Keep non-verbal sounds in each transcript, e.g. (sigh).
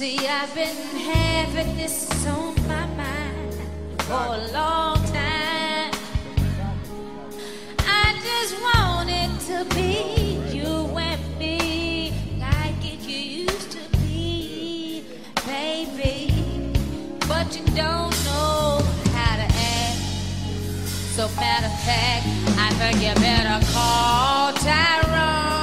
See, I've been having this on my mind for a long time. I just wanted to be you and me like it used to be, baby. But you don't know how to act. So matter of fact, I think you better call Tyrone.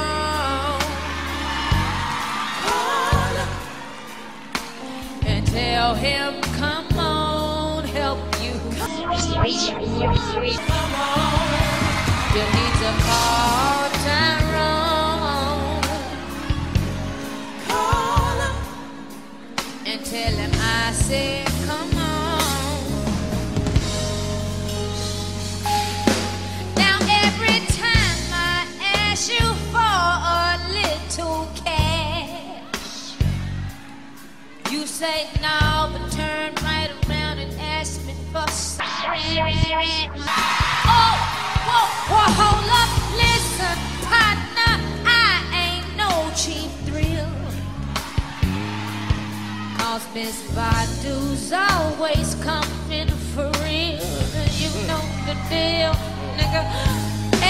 Tell him, come on, help you. Come on, you need to call Tyrone. Call him and tell him I said, say no, but turn right around and ask me for some. Oh, whoa, whoa, hold up, listen, partner, I ain't no cheap thrill. Cause Miss Badu's always coming for real. You know the deal, nigga.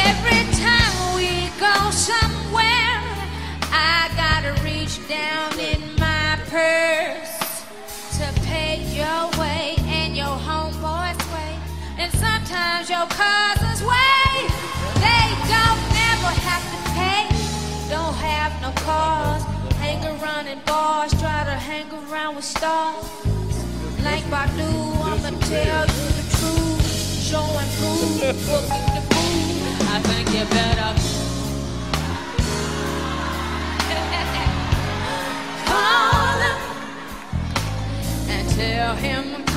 Every time we go somewhere, I gotta reach down in my purse sometimes your cousin's way. They don't never have to pay, don't have no cars. Hang around in bars, try to hang around with stars. Like Badu, I'ma tell you the truth. Show and prove, the food. I think you better (laughs) call him and tell him,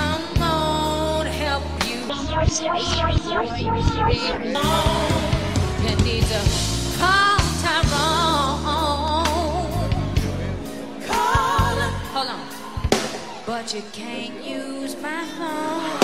you. You need to call Tyrone. Call him. Hold on. But you can't use my phone.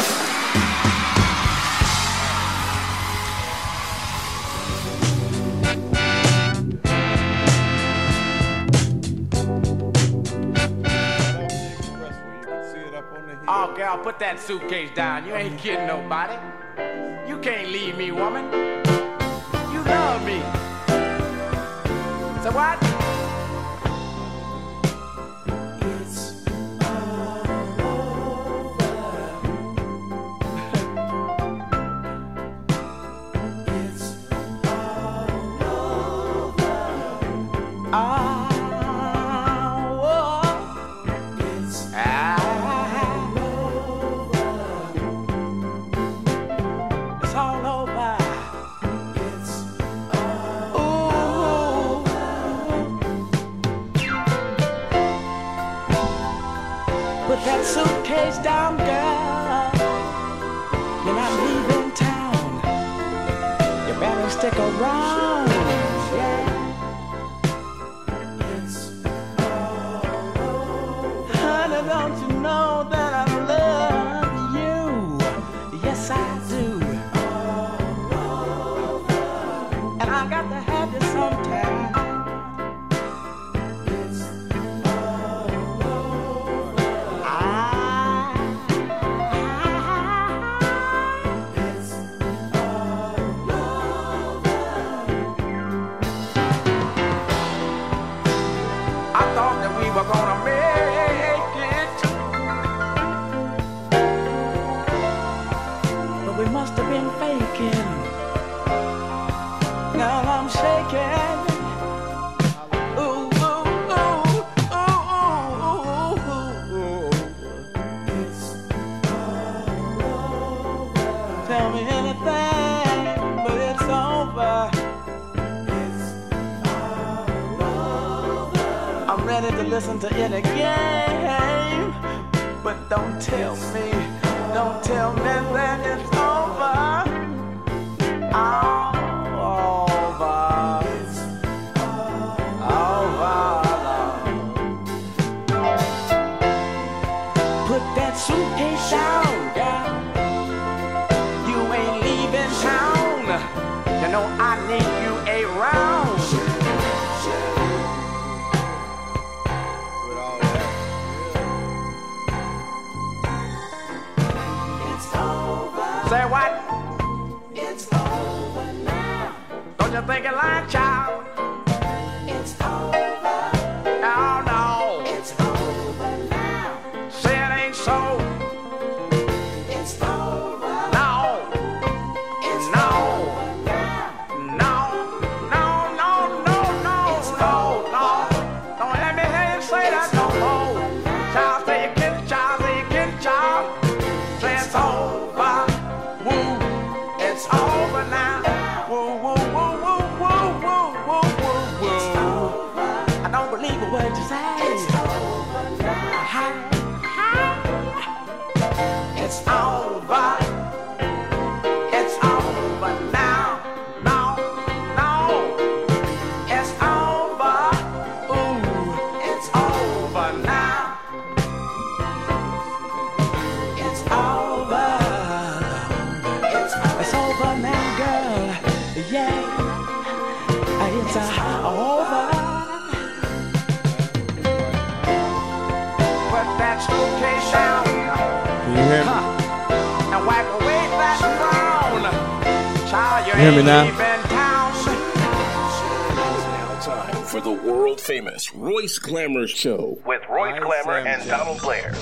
Oh, girl, put that suitcase down. You ain't kidding nobody. You can't leave me, woman. You love me. So what? Got to Show with Royce Glamour and Donald Blair.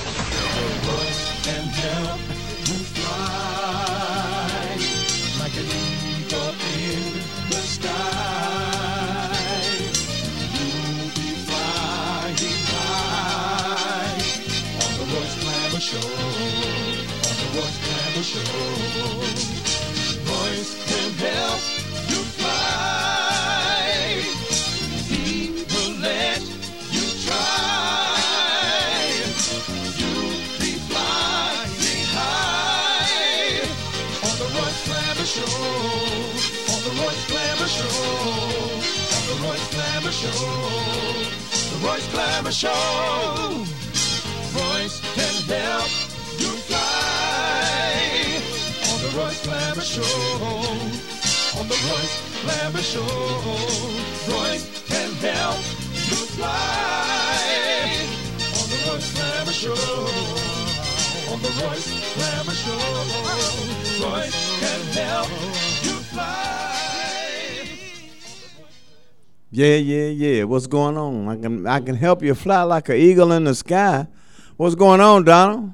Yeah, yeah, yeah. What's going on? I can I can help you fly like an eagle in the sky. What's going on, Donald?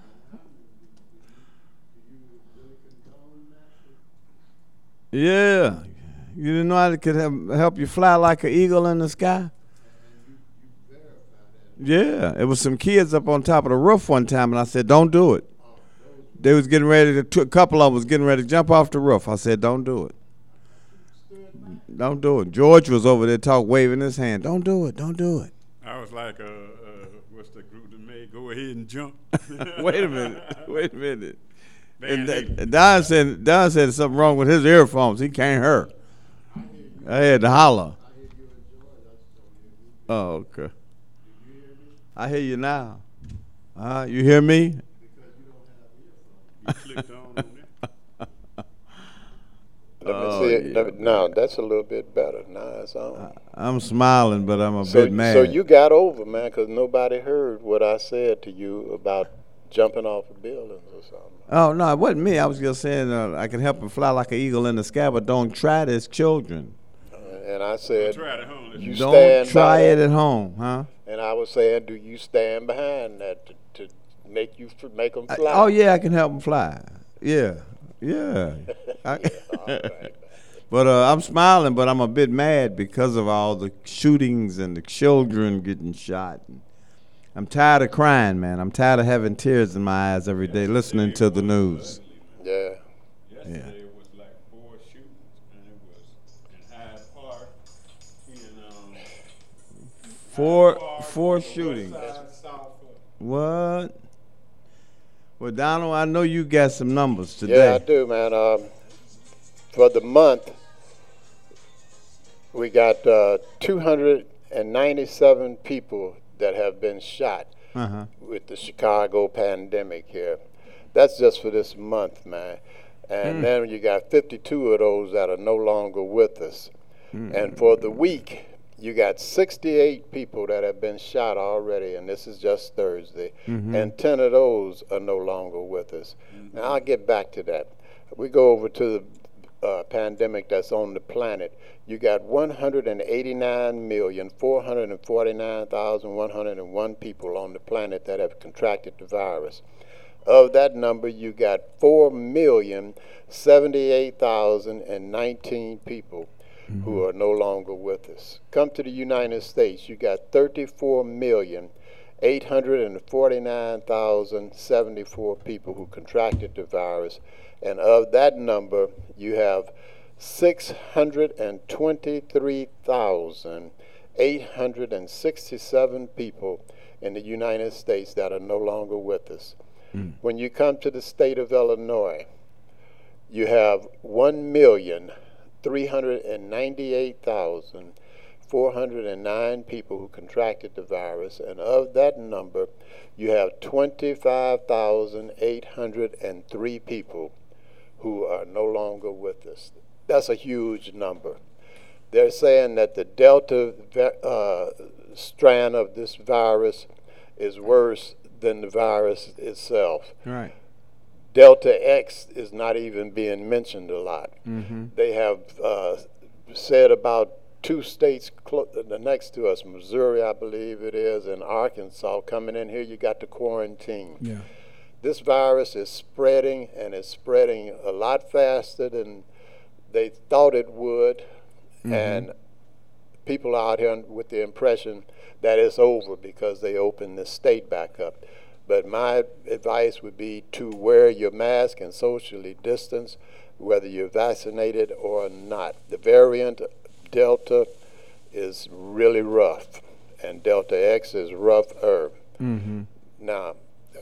Yeah. You didn't know I could help you fly like an eagle in the sky? Yeah. It was some kids up on top of the roof one time, and I said, don't do it. They was getting ready to, a couple of them was getting ready to jump off the roof. I said, don't do it. Don't do it. George was over there talk, waving his hand. Don't do it. Don't do it. I was like, uh, uh, what's the group that made go ahead and jump? (laughs) (laughs) Wait a minute. Wait a minute. Man, And, that- Don said Don said something wrong with his earphones. He can't hear. I had to holler. Oh, okay. I hear you now. Uh, you hear me? you clicked on on it. Let me Oh, see it. yeah. Let me- now that's a little bit better. Now it's on. I'm smiling, but I'm a so, bit mad. so you got over, man, because nobody heard what I said to you about jumping off of buildings or something. Oh no, it wasn't me. I was just saying uh, I can help him fly like an eagle in the sky, but don't try this, children. Uh, And I said, Try it at home. you Don't try it at home, huh? And I was saying, do you stand behind that to, to make you f- make them I- fly? oh yeah, I can help him fly. Yeah, yeah. (laughs) I- all right. but uh, I'm smiling, but I'm a bit mad because of all the shootings and the children getting shot. I'm tired of crying, man. I'm tired of having tears in my eyes every day listening to the news. Yeah. Yesterday was like four shootings, and it was in Hyde Park, in um, Four, four shootings. What? Well, Donald, I know you got some numbers today. Yeah, I do, man. Um, for the month, we got uh, 297 people that have been shot Uh-huh. with the Chicago pandemic here. That's just for this month, man. And then you got 52 of those that are no longer with us. And for the week, you got 68 people that have been shot already, and this is just Thursday. And 10 of those are no longer with us. Now, I'll get back to that. we go over to the uh, pandemic that's on the planet, you got 189,449,101 people on the planet that have contracted the virus. Of that number, you got 4,078,019 people who mm-hmm. are no longer with us. Come to the United States, you got 34,849,074 people who contracted the virus. And of that number, you have 623,867 people in the United States that are no longer with us. Mm. When you come to the state of Illinois, you have 1,398,409 people who contracted the virus, and of that number, you have 25,803 people who are no longer with us. That's a huge number. They're saying that the Delta uh, strand of this virus is worse than the virus itself. Right. Delta X is not even being mentioned a lot. Mm-hmm. They have uh, said about two states clo- the next to us, Missouri, I believe it is, and Arkansas, coming in here, you got to quarantine. Yeah. This virus is spreading, and it's spreading a lot faster than they thought it would. And people are out here with the impression that it's over because they opened the state back up. But my advice would be to wear your mask and socially distance, whether you're vaccinated or not. The variant Delta is really rough, and Delta X is rougher. Mm-hmm. Now,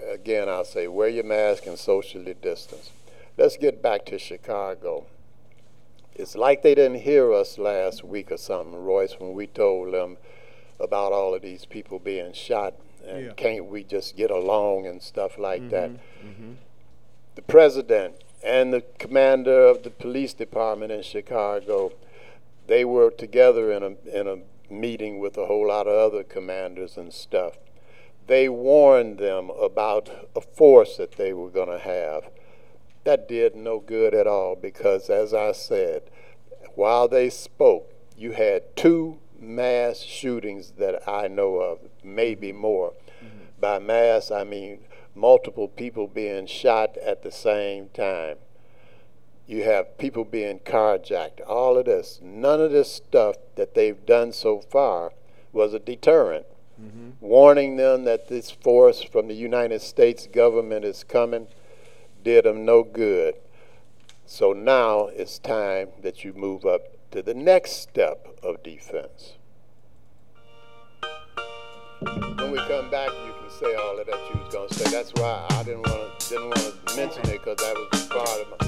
again, I'll say wear your mask and socially distance. Let's get back to Chicago. It's like they didn't hear us last week or something, Royce, when we told them about all of these people being shot and Yeah. can't we just get along and stuff like that. Mm-hmm. The president and the commander of the police department in Chicago, they were together in a in a meeting with a whole lot of other commanders and stuff. They warned them about a force that they were going to have. That did no good at all because, as I said, while they spoke, you had two mass shootings that I know of, maybe more. Mm-hmm. By mass, I mean multiple people being shot at the same time. You have people being carjacked, all of this. None of this stuff that they've done so far was a deterrent. Mm-hmm. Warning them that this force from the United States government is coming did them no good. So now it's time that you move up to the next step of defense. When we come back, you can say all of that you was gonna say. That's why I didn't want to didn't want to mention it because that was part of my.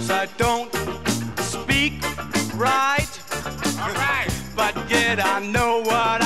Sometimes I don't speak right. All right. But yet I know what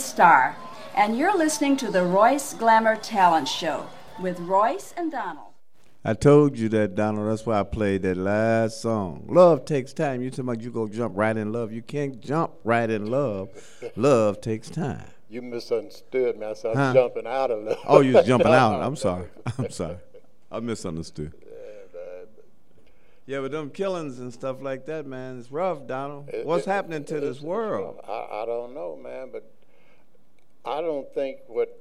is Brenda Starr, and you're listening to the Royce Glamour Talent Show with Royce and Donald. I told you that, Donald. That's why I played that last song. Love takes time. You talking about you go jump right in love. You can't jump right in love. Love takes time. You misunderstood me. I said Huh? I'm jumping out of love. Oh, you was jumping out. (laughs) I'm sorry. (laughs) I'm sorry. I misunderstood. Yeah, but them killings and stuff like that, man, it's rough, Donald. It- What's it- happening to it's- this world? I, I don't know, man, but I don't think what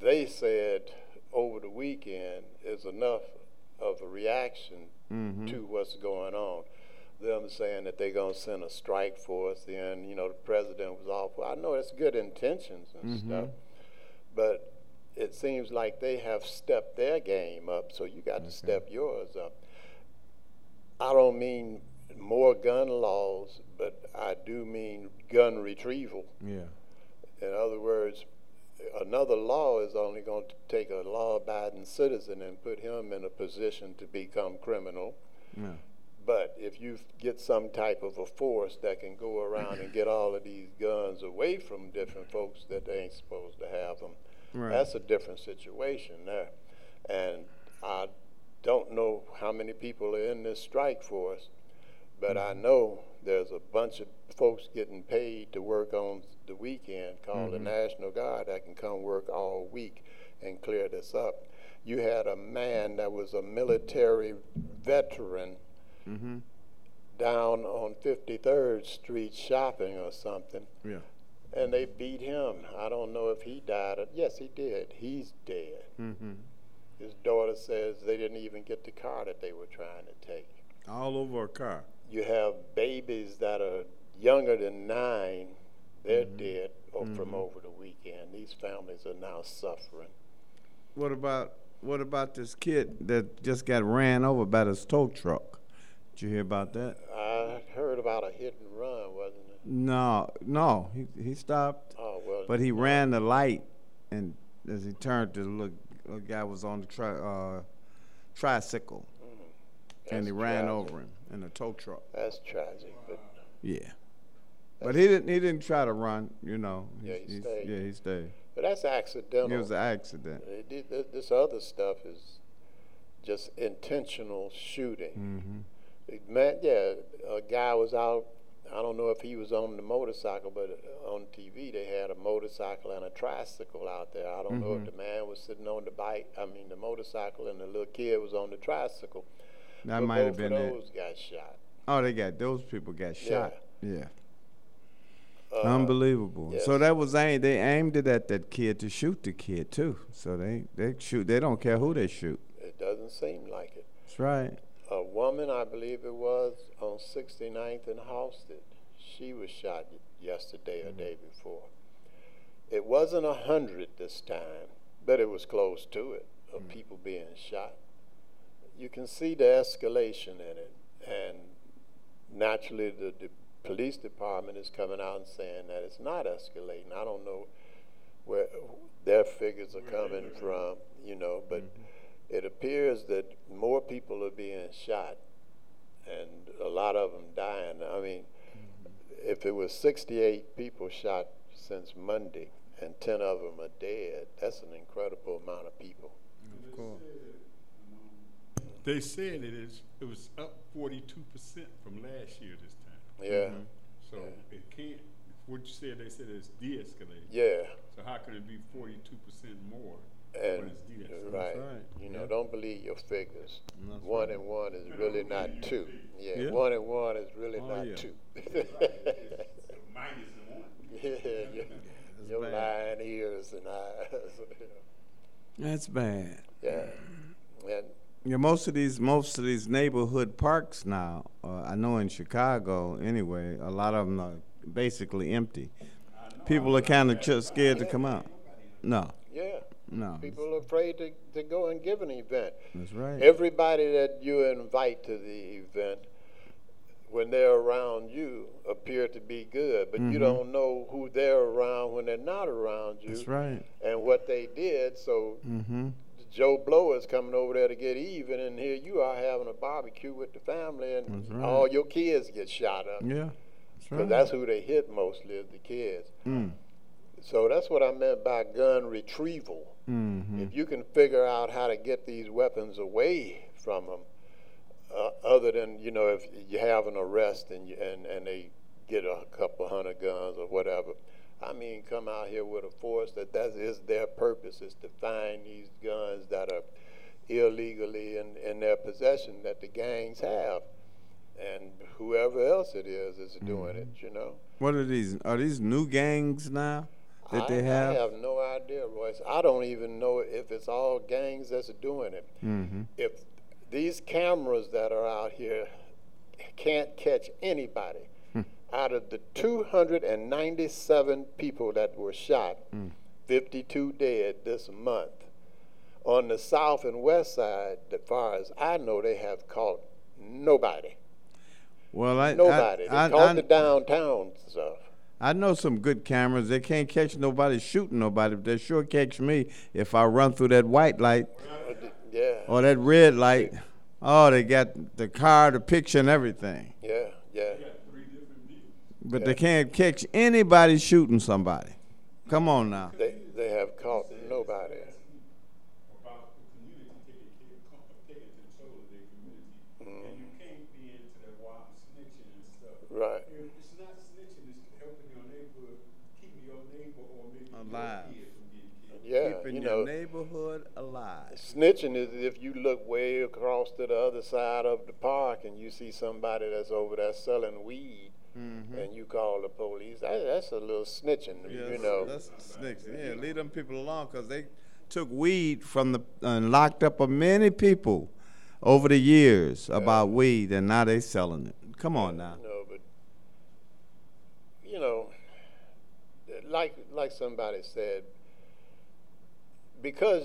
they said over the weekend is enough of a reaction Mm-hmm. to what's going on. Them saying that they're gonna send a strike force, and you know the president was awful. I know it's good intentions and Mm-hmm. stuff, but it seems like they have stepped their game up. So you got to step yours up. I don't mean more gun laws, but I do mean gun retrieval. Yeah. In other words, another law is only going to take a law abiding citizen and put him in a position to become criminal. Yeah. But if you get some type of a force that can go around and get all of these guns away from different folks that they ain't supposed to have them, Right. that's a different situation there. And I don't know how many people are in this strike force, but I know there's a bunch of folks getting paid to work on the weekend called the National Guard that can come work all week and clear this up. You had a man that was a military veteran Mm-hmm. down on 53rd Street shopping or something, Yeah. and they beat him. I don't know if he died. Or, yes, he did. He's dead. Mm-hmm. His daughter says they didn't even get the car that they were trying to take. All over a car. You have babies that are younger than nine. They're mm-hmm. dead o- from mm-hmm. over the weekend. These families are now suffering. What about what about this kid that just got ran over by this tow truck? Did you hear about that? I heard about a hit and run, wasn't it? No, no. He he stopped, Oh well. but he ran the light, and as he turned, the look, little guy was on the tri- uh, tricycle, mm. and he ran tragic. over him in a tow truck. That's tragic, but Yeah. But he didn't. He didn't try to run. You know. Yeah, he He's- stayed. Yeah, he stayed. but that's accidental. It was an accident. Uh, thi- This other stuff is just intentional shooting. Mm-hmm. It- Man, yeah, a guy was out. I don't know if he was on the motorcycle, but on TV they had a motorcycle and a tricycle out there. I don't know Mm-hmm. if the man was sitting on the bike. I mean, the motorcycle, and the little kid was on the tricycle. That but might have been of it. those got shot. Oh, they got those people got shot. Yeah. Uh, Unbelievable. So that was aimed. They aimed it at that kid to shoot the kid too. So they they shoot. They don't care who they shoot. It doesn't seem like it. That's right. A woman, I believe it was, on 69th and Halsted. She was shot yesterday or day before. It wasn't a hundred this time, but it was close to it of people being shot. You can see the escalation in it, and naturally, the, the police department is coming out and saying that it's not escalating. I don't know where their figures are coming from, you know, but mm-hmm. it appears that more people are being shot and a lot of them dying. I mean, mm-hmm. if it was 68 people shot since Monday and 10 of them are dead, that's an incredible amount of people. Of course. They said it is, it was up forty-two percent from last year this time. Yeah, mm-hmm. So it can't, what you said, they said it's de-escalated. yeah, So how could it be forty-two percent more and when it's de-escalated? right. right. You know, don't believe your figures. That's one and one is really not two. Yeah, Yeah. one and one is really Oh, not yeah. two. (laughs) Minus the one. (laughs) yeah, your, your bad. lying ears and eyes. (laughs) That's bad. yeah, and Yeah, most of these most of these neighborhood parks now. Uh, I know in Chicago anyway. A lot of them are basically empty. People are kind of just scared to come out. No, yeah. no. People are afraid to, to go and give an event. That's right. Everybody that you invite to the event, when they're around you, appear to be good, but you don't know who they're around when they're not around you That's right. and what they did. So Mm-hmm. Joe Blow is coming over there to get even, and here you are having a barbecue with the family, and right. all your kids get shot up. Yeah. That's right. that's who they hit mostly is the kids. Mm. So that's what I meant by gun retrieval. Mm-hmm. If you can figure out how to get these weapons away from them, uh, other than you know if you have an arrest and you, and and they get a couple hundred guns or whatever. I mean, come out here with a force that that is their purpose is to find these guns that are illegally in, in their possession that the gangs have, and whoever else it is is doing it. You know. What are these? Are these new gangs now that they have? I have no idea, Royce. I don't even know if it's all gangs that's doing it. Mm-hmm. If these cameras that are out here can't catch anybody. Out of the 297 people that were shot, Hmm. 52 dead this month. On the south and west side, as far as I know, they have caught nobody. Well, I Nobody. I, they I, caught I, the downtown stuff. I know some good cameras. They can't catch nobody shooting nobody, but they sure catch me if I run through that white light Yeah. or that red light. Oh, they got the car, the picture, and everything. Yeah, yeah. But they can't catch anybody shooting somebody. Come on now. They they have caught nobody. about the community taking, taking, co- taking control of their community. And you can't be into that wild snitching and stuff. Right. It's not snitching, it's helping your neighborhood, keeping your neighbor or maybe Alive. your kid from getting killed. Yeah, Keeping you your know, neighborhood alive. snitching is if you look way across to the other side of the park and you see somebody that's over there selling weed, Mm-hmm. and you call the police. That, that's a little snitching, you know. That's snakes. Yeah, leave them people alone because they took weed from the and locked up a many people over the years about weed, and now they selling it. Come on now. No, but you know, like like somebody said, because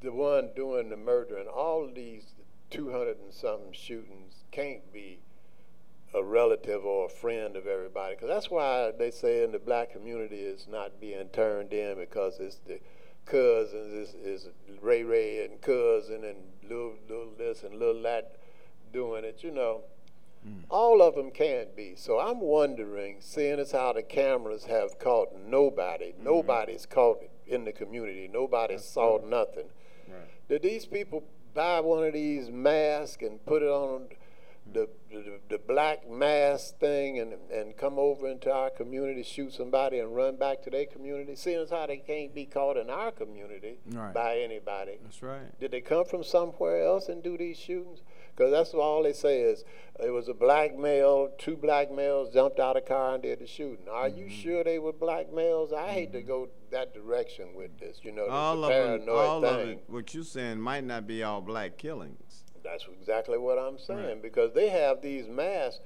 the one doing the murder and all these two hundred and something shootings can't be a relative or a friend of everybody. Because that's why they say in the black community is not being turned in because it's the cousins, is is Ray Ray and cousin and little little this and little that doing it. You know. Mm. All of them can't be. So I'm wondering, seeing as how the cameras have caught nobody, mm-hmm. nobody's caught in the community, nobody saw nothing. Did these people buy one of these masks and put it on the, the, the black mask thing and, and come over into our community, shoot somebody, and run back to their community? Seeing as how they can't be caught in our community Right. by anybody. That's right. Did they come from somewhere else and do these shootings? Because that's all they say is it was a black male, two black males jumped out of a car and did the shooting. Are you Mm-hmm. sure they were black males? I hate to go that direction with this. You know, All of paranoid all of it. What you're saying might not be all black killings. That's exactly what I'm saying Right. because they have these masks.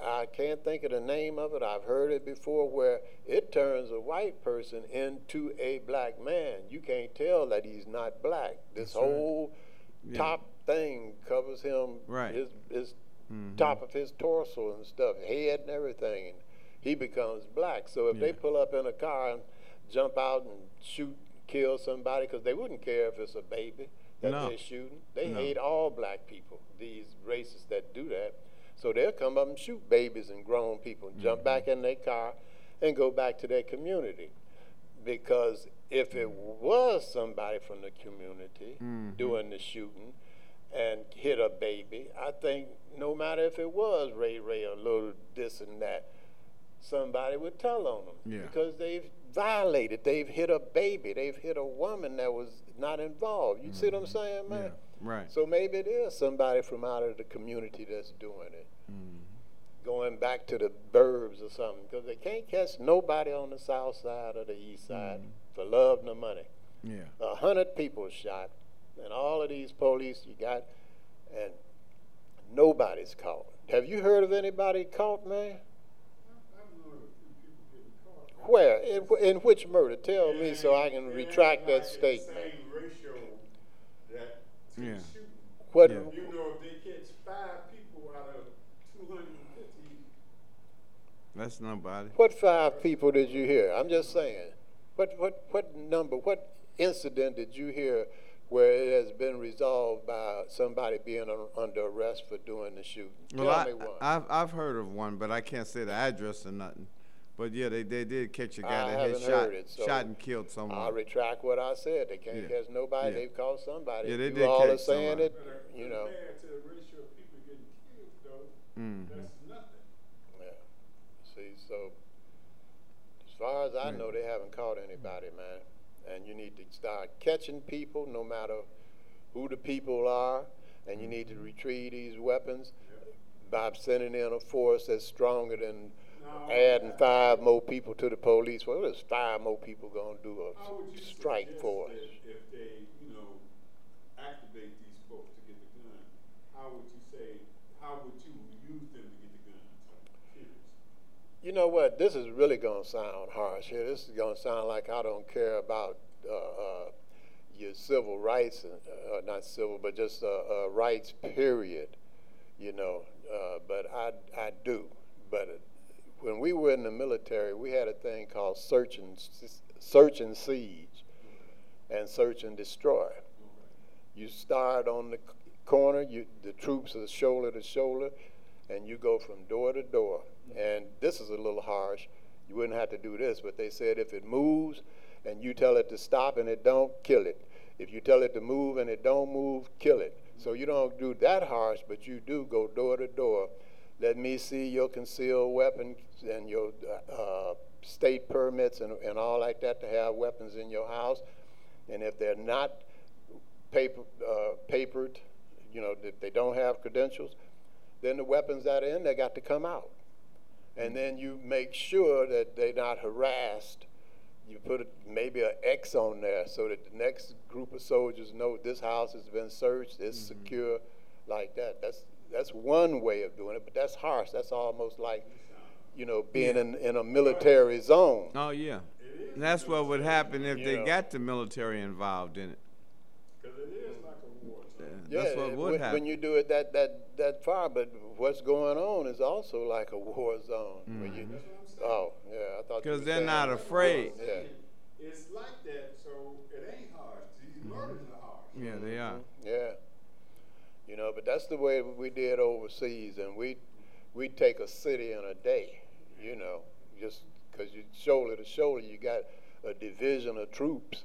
I can't think of the name of it. I've heard it before where it turns a white person into a black man. You can't tell that he's not black. This right. whole top thing covers him, Right. his, his mm-hmm. top of his torso and stuff, head and everything, and he becomes black. So if they pull up in a car and jump out and shoot, kill somebody, because they wouldn't care if it's a baby that No. they're shooting. They No. hate all black people, these racists that do that. So they'll come up and shoot babies and grown people and Mm-hmm. jump back in their car and go back to their community. Because if it was somebody from the community Mm-hmm. doing the shooting and hit a baby, I think no matter if it was Ray Ray or little this and that, somebody would tell on them. Yeah. Because they've violated, they've hit a baby, they've hit a woman that was not involved. You see what I'm saying, man? Mm-hmm. Yeah, right. So maybe it is somebody from out of the community that's doing it. Going back to the burbs or something, because they can't catch nobody on the south side or the east side for love nor money. Yeah. A hundred people shot, and all of these police you got, and nobody's caught. Have you heard of anybody caught, man? Where? In, in which murder? Tell me so I can retract that statement. Same ratio that Yeah. What? Yeah. You know, if they catch five people out of 250, That's nobody. What five people did you hear? I'm just saying. What what what number? What incident did you hear where it has been resolved by somebody being un- under arrest for doing the shooting? Tell Well, I, me one. I've I've heard of one, but I can't say the address or nothing. But yeah, they, they did catch a guy I that had shot, it, so shot and killed someone. I retract what I said. They can't Yeah. catch nobody. Yeah. They've caught somebody. Yeah, they If did all catch are saying somebody. it, But, you know. compared to the ratio of people getting killed, though, Mhm. that's nothing. Yeah. See, so as far as I know, they haven't caught anybody, man. And you need to start catching people, no matter who the people are, and you need to retrieve these weapons by sending in a force that's stronger than Now, adding five more people to the police. Well, there's five more people gonna do How would you a strike for us. If they, you know, activate these folks to get the gun, how would you say, how would you use them to get the guns? You know what? This is really going to sound harsh here. This is going to sound like I don't care about uh, uh, your civil rights, uh, uh, not civil, but just uh, uh, rights, period. You know, uh, but I, I do. We were in the military, we had a thing called search and, search and siege and search and destroy. You start on the corner, you, the troops are shoulder to shoulder, and you go from door to door. And this is a little harsh. You wouldn't have to do this, but they said if it moves and you tell it to stop and it don't, kill it. If you tell it to move and it don't move, kill it. So you don't do that harsh, but you do go door to door. Let me see your concealed weapons and your uh, state permits and, and all like that to have weapons in your house. And if they're not paper, uh, papered, you know, that they don't have credentials, then the weapons that are in there got to come out. And then you make sure that they're not harassed. You put a, maybe an X on there so that the next group of soldiers know this house has been searched, it's secure, like that. That's that's one way of doing it, but that's harsh. That's almost like, you know, being in, in a military zone. Oh yeah, and that's what would happen if You they know. got the military involved in it. Because it is like a war zone. Yeah, that's what would when, happen. when you do it that, that, that far. But what's going on is also like a war zone. When you, mm-hmm. oh, yeah, I thought. Because they're saying- not afraid. Yeah, It's like that, so it ain't harsh. These murders are harsh. Yeah, they are. yeah. You know, but that's the way we did overseas, and we we take a city in a day. You know, just because you shoulder to shoulder, you got a division of troops.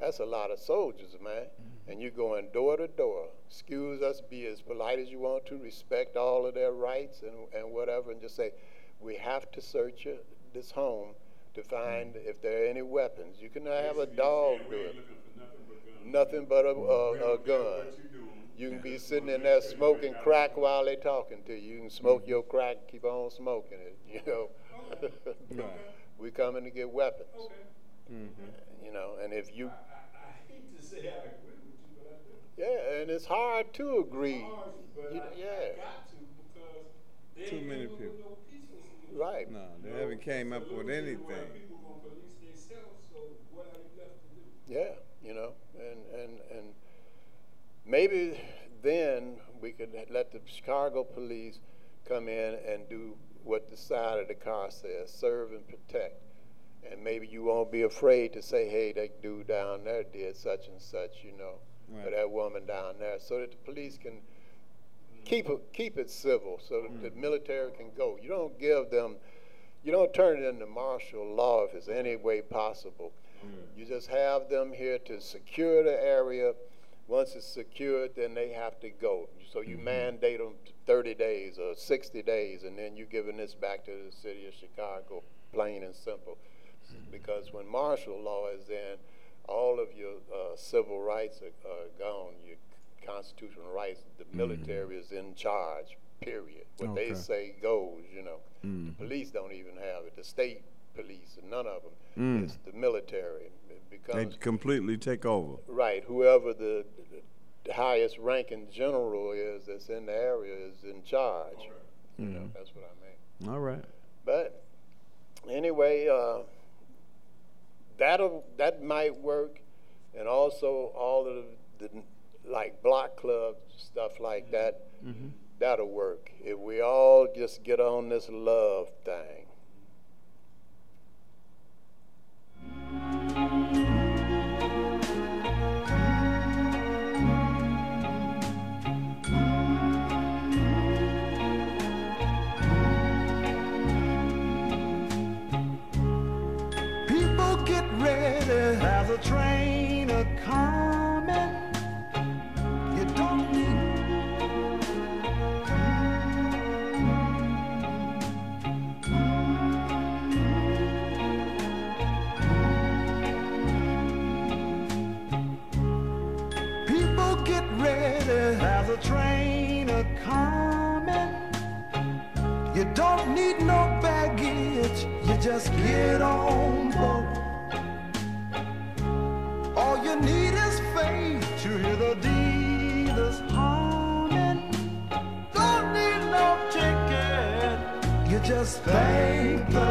That's a lot of soldiers, man. Mm-hmm. And you're going door to door. Excuse us, be as polite as you want to, respect all of their rights and, and whatever, and just say, we have to search your, this home to find mm-hmm. if there are any weapons. You cannot have a dog saying do it. nothing but. Nothing but a, We a, a don't gun. What you can be sitting in there smoking crack while they're talking to you. You can smoke your crack, keep on smoking it. (laughs) You know. we coming to get weapons. Okay. Mm-hmm. You know, and if you, I, I hate to say I agree with you, but I do. yeah, and it's hard to agree. Harsh, You- I, yeah. To Too many coming people. no peaceful solution. Right. No, they You know, haven't came up with little bit where anything. People gonna police themselves, so you left to do? Yeah, you know, and and and maybe then we could let the Chicago police come in and do what the side of the car says: serve and protect. And maybe you won't be afraid to say, "Hey, that dude down there did such and such," you know, or that woman down there, so that the police can keep it keep it civil, so that the mm. military can go. You don't give them, you don't turn it into martial law if it's any way possible. Mm. You just have them here to secure the area. Once it's secured, then they have to go. So you mm-hmm. mandate them 30 days or 60 days, and then you're giving this back to the city of Chicago, plain and simple. Mm-hmm. Because when martial law is in, all of your uh, civil rights are, are gone. Your constitutional rights, the mm-hmm. military is in charge. Period. What they say goes. You know, the police don't even have it. The state police, and none of them. Mm. It's the military. It They completely take over. right. Whoever the, the highest ranking general is that's in the area is in charge. You know, that's what I mean. All right. But anyway, uh, that'll that might work, and also all of the, the like block club stuff like that. That'll work if we all just get on this love thing. People get ready, as a train a. just get on board. All you need is faith to hear the dealers honing. Don't need no ticket. You just thank the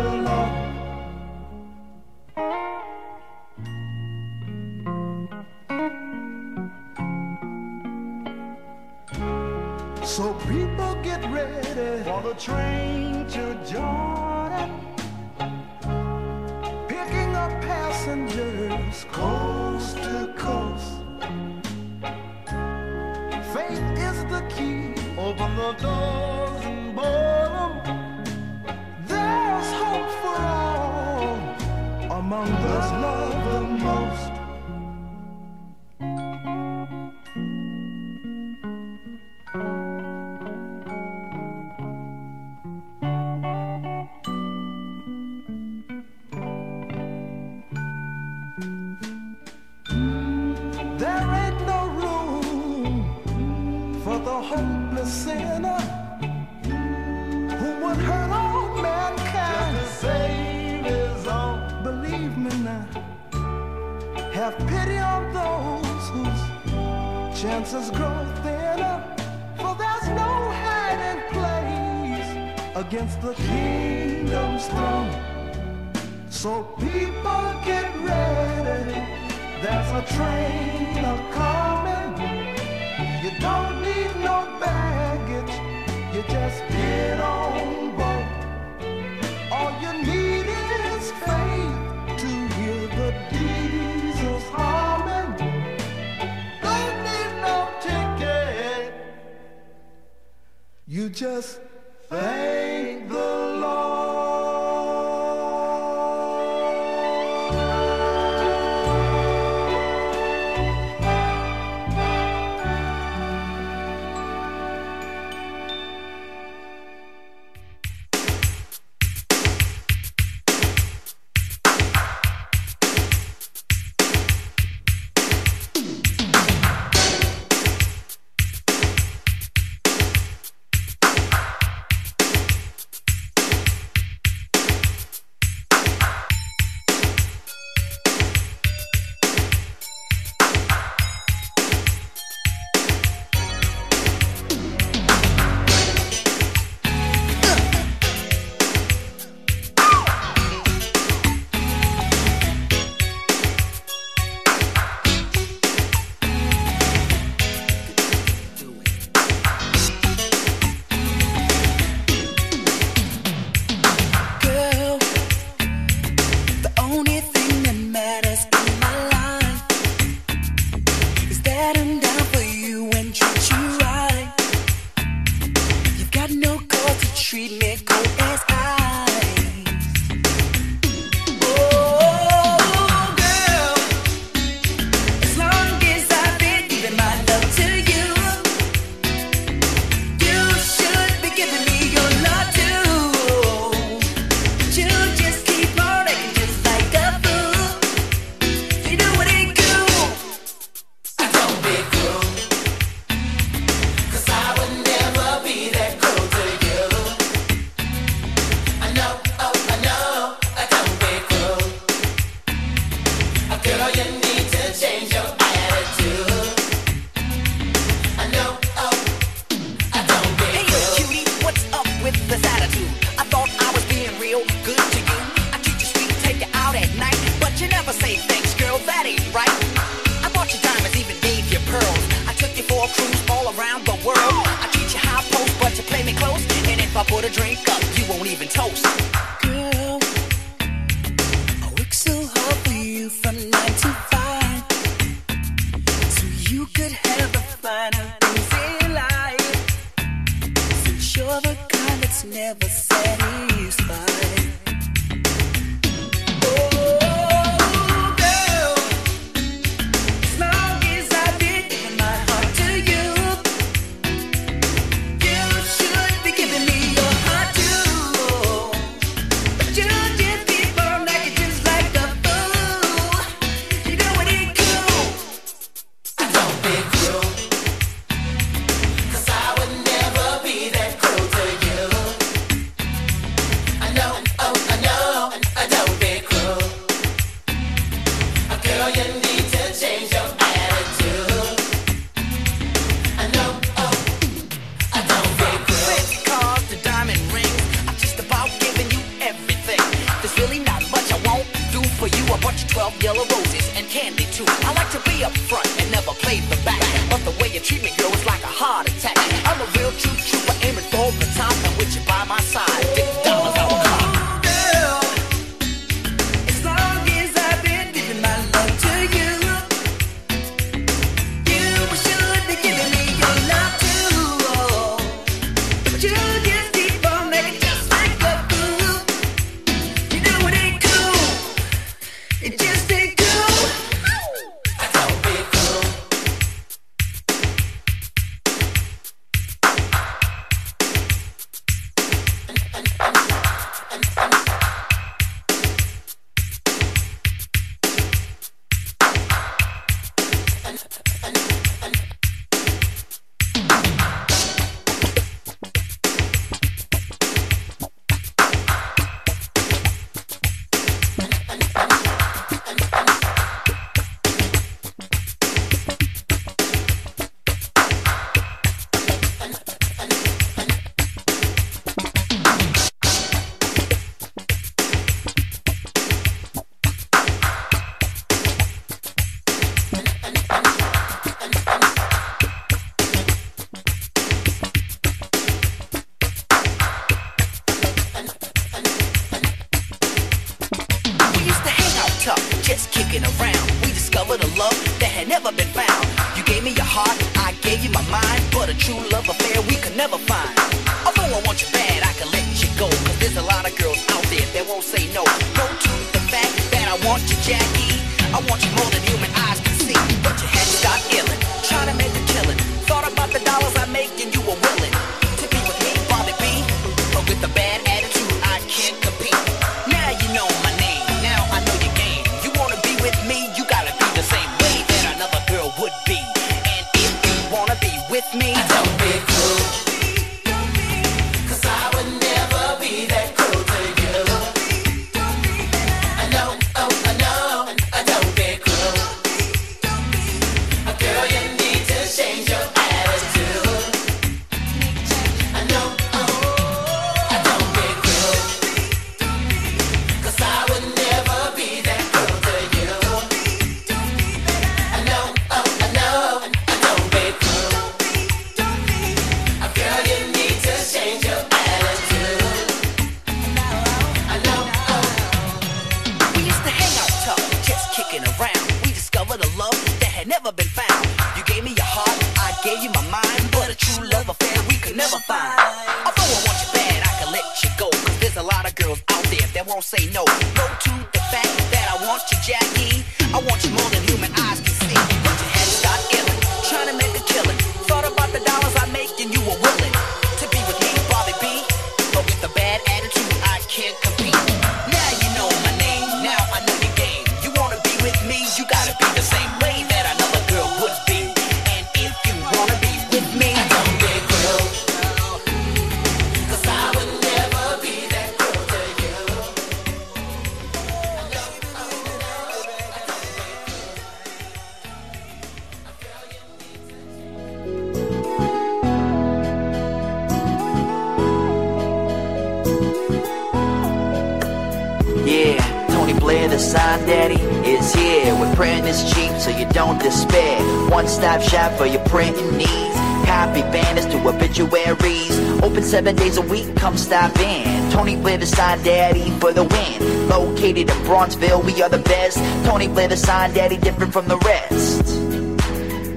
sign daddy for the win. Located in Bronzeville, we are the best. Tony Blair the sign daddy, different from the rest.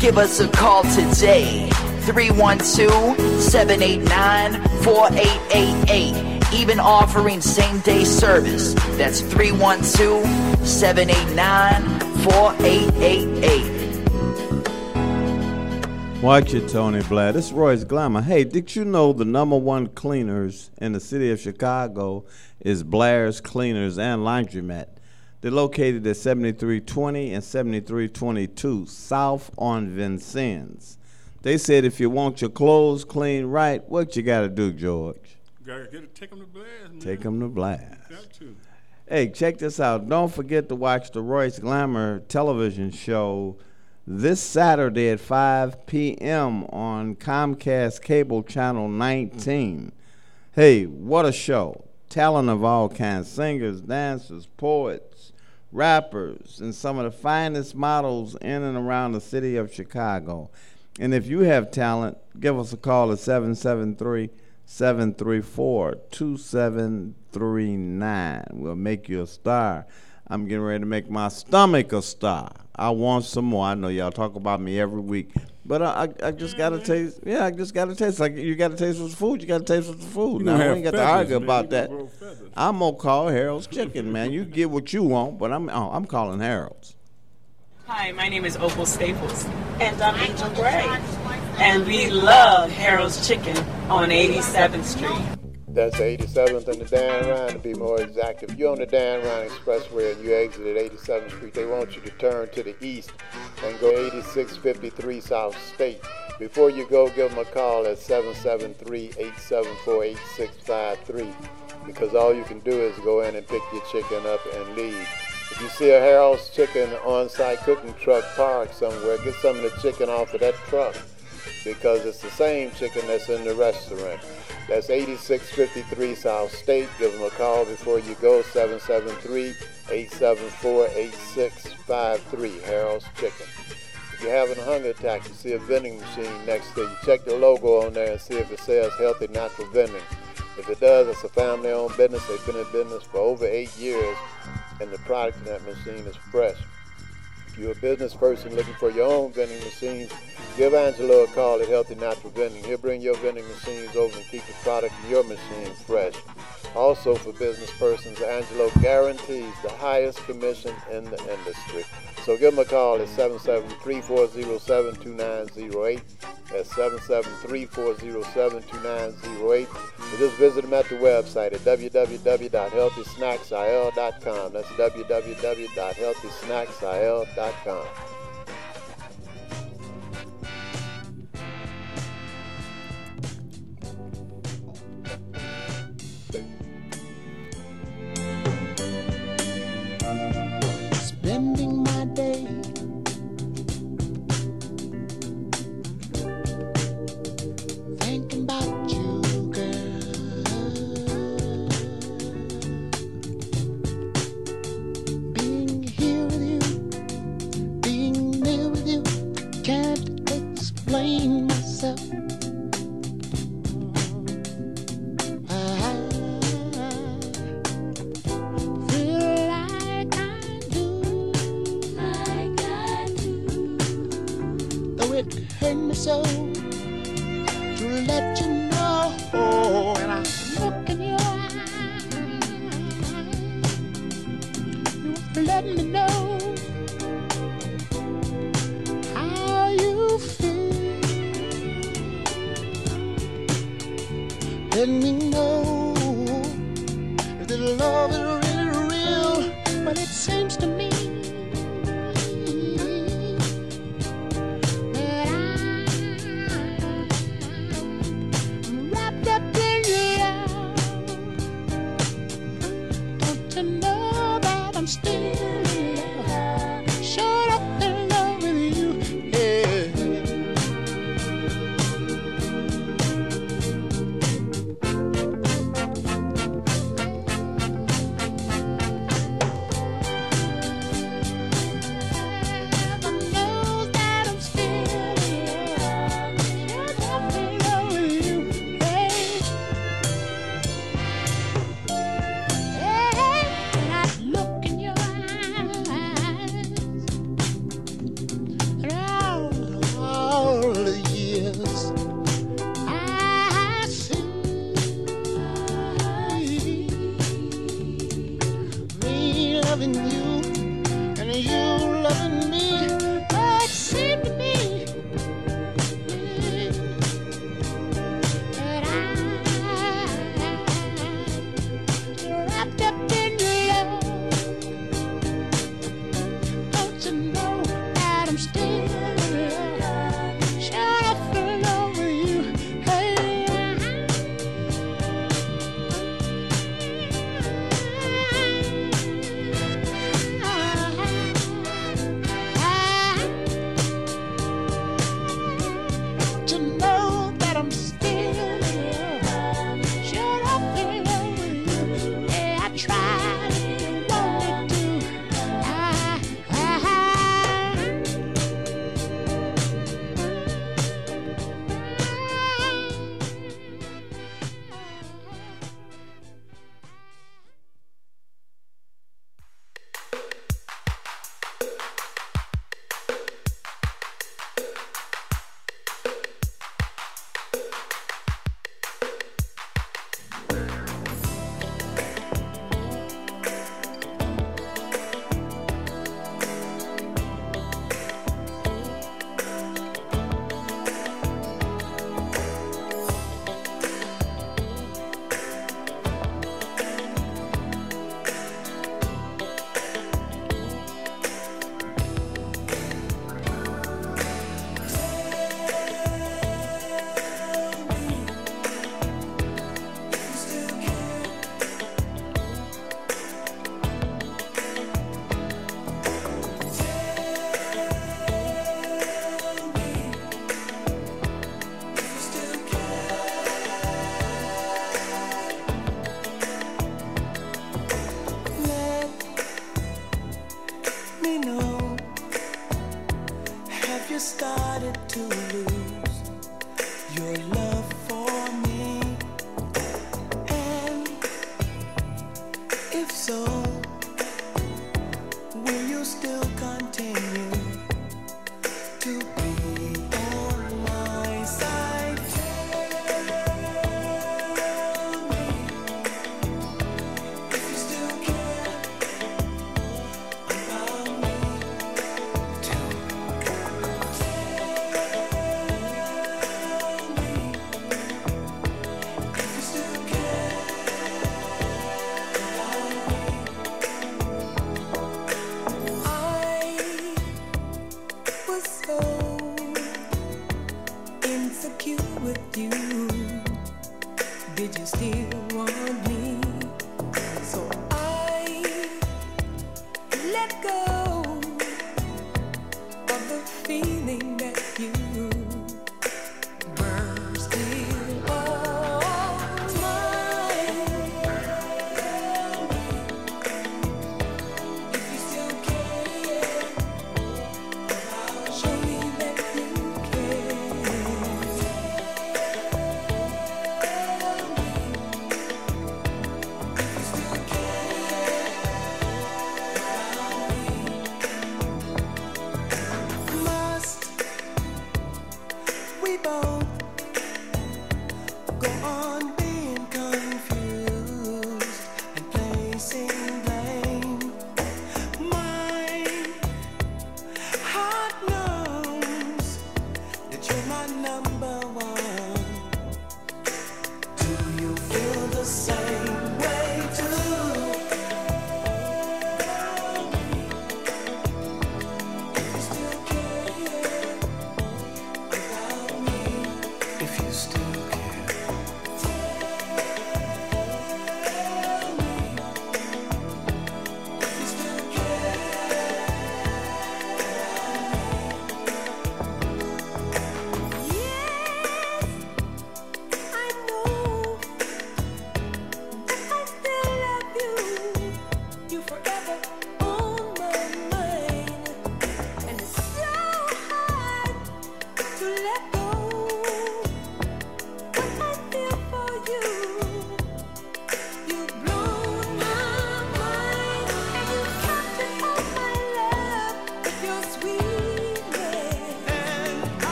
Give us a call today. 312-789-4888. Even offering same day service. That's 312-789-4888. Watch it, Tony Blair. This is Royce Glamour. Hey, did you know the number one cleaners in the city of Chicago is Blair's Cleaners and Laundromat? They're located at 7320 and 7322 South on Vincennes. They said if you want your clothes clean right, what you got to do, George? Gotta get, take them to Blair's, man. Take them to Blair's. Got to. Hey, check this out. Don't forget to watch the Royce Glamour television show this Saturday at 5 p.m. on Comcast Cable Channel 19. Hey, what a show! Talent of all kinds singers, dancers, poets, rappers, and some of the finest models in and around the city of Chicago. And if you have talent, give us a call at 773 734 2739. We'll make you a star. I'm getting ready to make my stomach a star. I want some more. I know y'all talk about me every week, but I, I, I just gotta mm-hmm. taste. Yeah, I just gotta taste. Like you gotta taste what's food. You gotta taste what's food. You Now gonna we ain't got to argue man. about that. gonna grow feathers. I'm gonna call Harold's Chicken, man. You get what you want, but I'm oh, I'm calling Harold's. Hi, my name is Opal Staples. And I'm Angel Gray. And we love Harold's Chicken on 87th Street. That's 87th and the Dan Ryan to be more exact. If you're on the Dan Ryan Expressway and you exit at 87th Street, they want you to turn to the east and go 8653 South State. Before you go, give them a call at 773-874-8653 because all you can do is go in and pick your chicken up and leave. If you see a Harold's Chicken on-site cooking truck parked somewhere, get some of the chicken off of that truck because it's the same chicken that's in the restaurant. That's 8653 South State. Give them a call before you go, 773-874-8653, Harold's Chicken. If you're having a hunger attack, you see a vending machine next to you, check the logo on there and see if it says healthy natural vending. If it does, it's a family-owned business. They've been in business for over eight years, and the product in that machine is fresh. You're a business person looking for your own vending machines, give Angelo a call at Healthy Natural Vending. He'll bring your vending machines over and keep the product in your machine fresh. Also, for business persons, Angelo guarantees the highest commission in the industry. So give him a call at 773-407-2908. That's 773-407-2908. Or just visit him at the website at www.healthysnacksil.com. That's www.healthysnacksil.com. so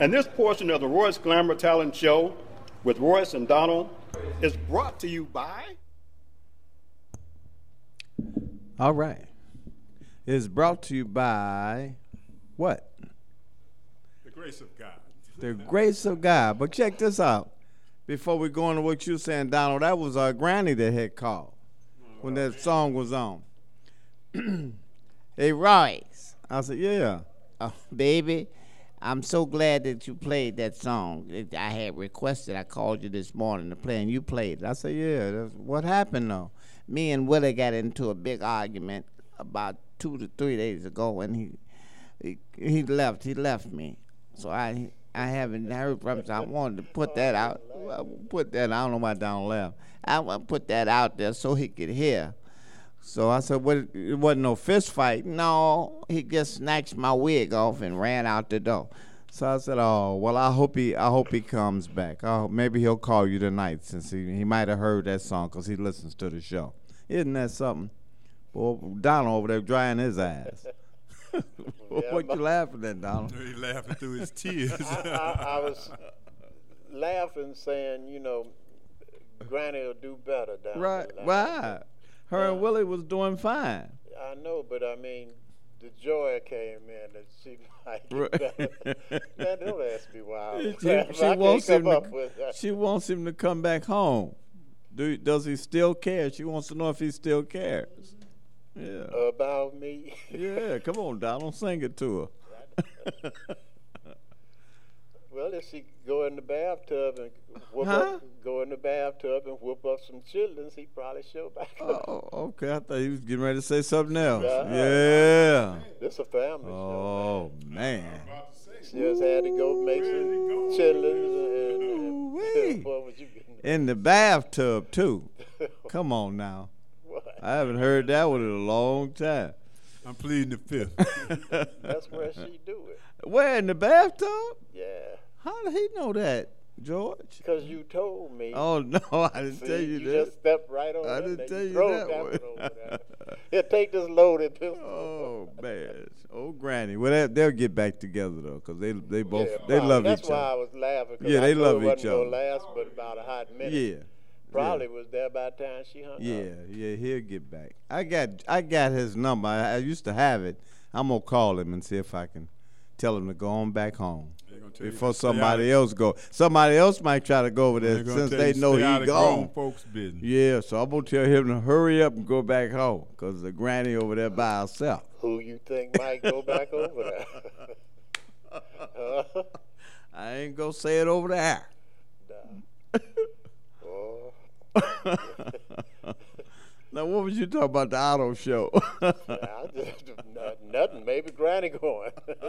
and this portion of the Royce Glamour Talent Show with Royce and Donald is brought to you by. All right. It's brought to you by what? The grace of God. The grace of God. But check this out. Before we go into what you're saying, Donald, that was our granny that had called when that song was on. (clears throat) Hey, Royce. I said, yeah. Oh, (laughs) baby, I'm so glad that you played that song. I had requested. I called you this morning to play, and you played. I said, yeah. What happened though? Me and Willie got into a big argument about two to three days ago, and he he, he left. He left me. So I I haven't heard from. So I wanted to put that out. Put that. I don't know why Donald left. I want to put that out there so he could hear. So I said, what? It wasn't no fist fight. No, he just snatched my wig off and ran out the door. So I said, "Oh well, I hope he, I hope he comes back. I hope, maybe he'll call you tonight since he, he might have heard that song because he listens to the show. Isn't that something? Well, Donald over there drying his eyes. (laughs) (laughs) what you laughing at, Donald? He laughing through his tears. (laughs) I, I, I was laughing, saying, you know, Granny will do better down Right? the. Why? Her and Willie was doing fine. I know, but I mean, the joy came in that she (laughs) might Right. Man, don't ask me why. She, (laughs) she wants him come to. up with that. She wants him to come back home. Do does he still care? She wants to know if he still cares. Yeah. About me? Yeah. Come on, Donald, sing it to her. (laughs) Well, if she go in the bathtub and whoop Huh? up, go in the bathtub and whoop up some children, he probably show back up. Oh, okay. I thought he was getting ready to say something else. Yeah. This a family Oh man. She just had to go make some chitlins and, and (laughs) what would you get? In the bathtub too. (laughs) Come on now. What? I haven't heard that one in a long time. I'm pleading the fifth. (laughs) That's where she do it. Where in the bathtub? Yeah. How did he know that, George? Because you told me. Oh no, (laughs) I didn't See, tell you, you that. just stepped right on I didn't tell you that one. Here, (laughs) take this loaded pistol. Oh man, oh granny. Well, they, they'll get back together though, cause they they both Yeah, they love That's each why other. I was laughing. Yeah, they love each other. Last but about a hot minute. Yeah. Probably was there by the time she hung up. Yeah, yeah, he'll get back. I got I got his number. I, I used to have it. I'm gonna call him and see if I can tell him to go on back home you before to stay out somebody of- else go. Somebody else might try to go over there since they you know stay he out of gone. grown folks' business. Yeah, so I'm gonna tell him to hurry up and go back home because the granny over there by herself. Who you think might go back over there? Huh? (laughs) I ain't gonna say it over there. Oh. (laughs) (laughs) now, what was you talking about the auto show? (laughs) I just, nothing. Maybe Granny going. (laughs)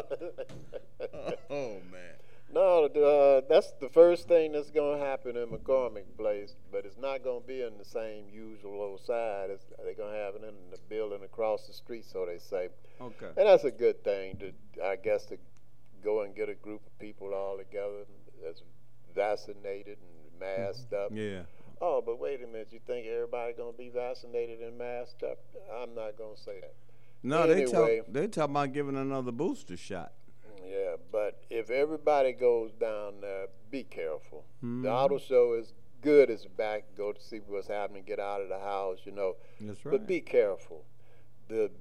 oh man. No, uh, that's the first thing that's going to happen in McCormick Place, but it's not going to be in the same usual old side. It's, they're going to have it in the building across the street, so they say. Okay. And that's a good thing to, I guess, to go and get a group of people all together that's vaccinated and masked up. Yeah. Oh, but wait a minute. You think everybody going to be vaccinated and masked up? I'm not going to say that. No, they talk. They talk about giving another booster shot. Yeah, but if everybody goes down there, be careful. Mhm. The auto show is good. It's back. Go to see what's happening. Get out of the house. You know. That's right. But be careful. The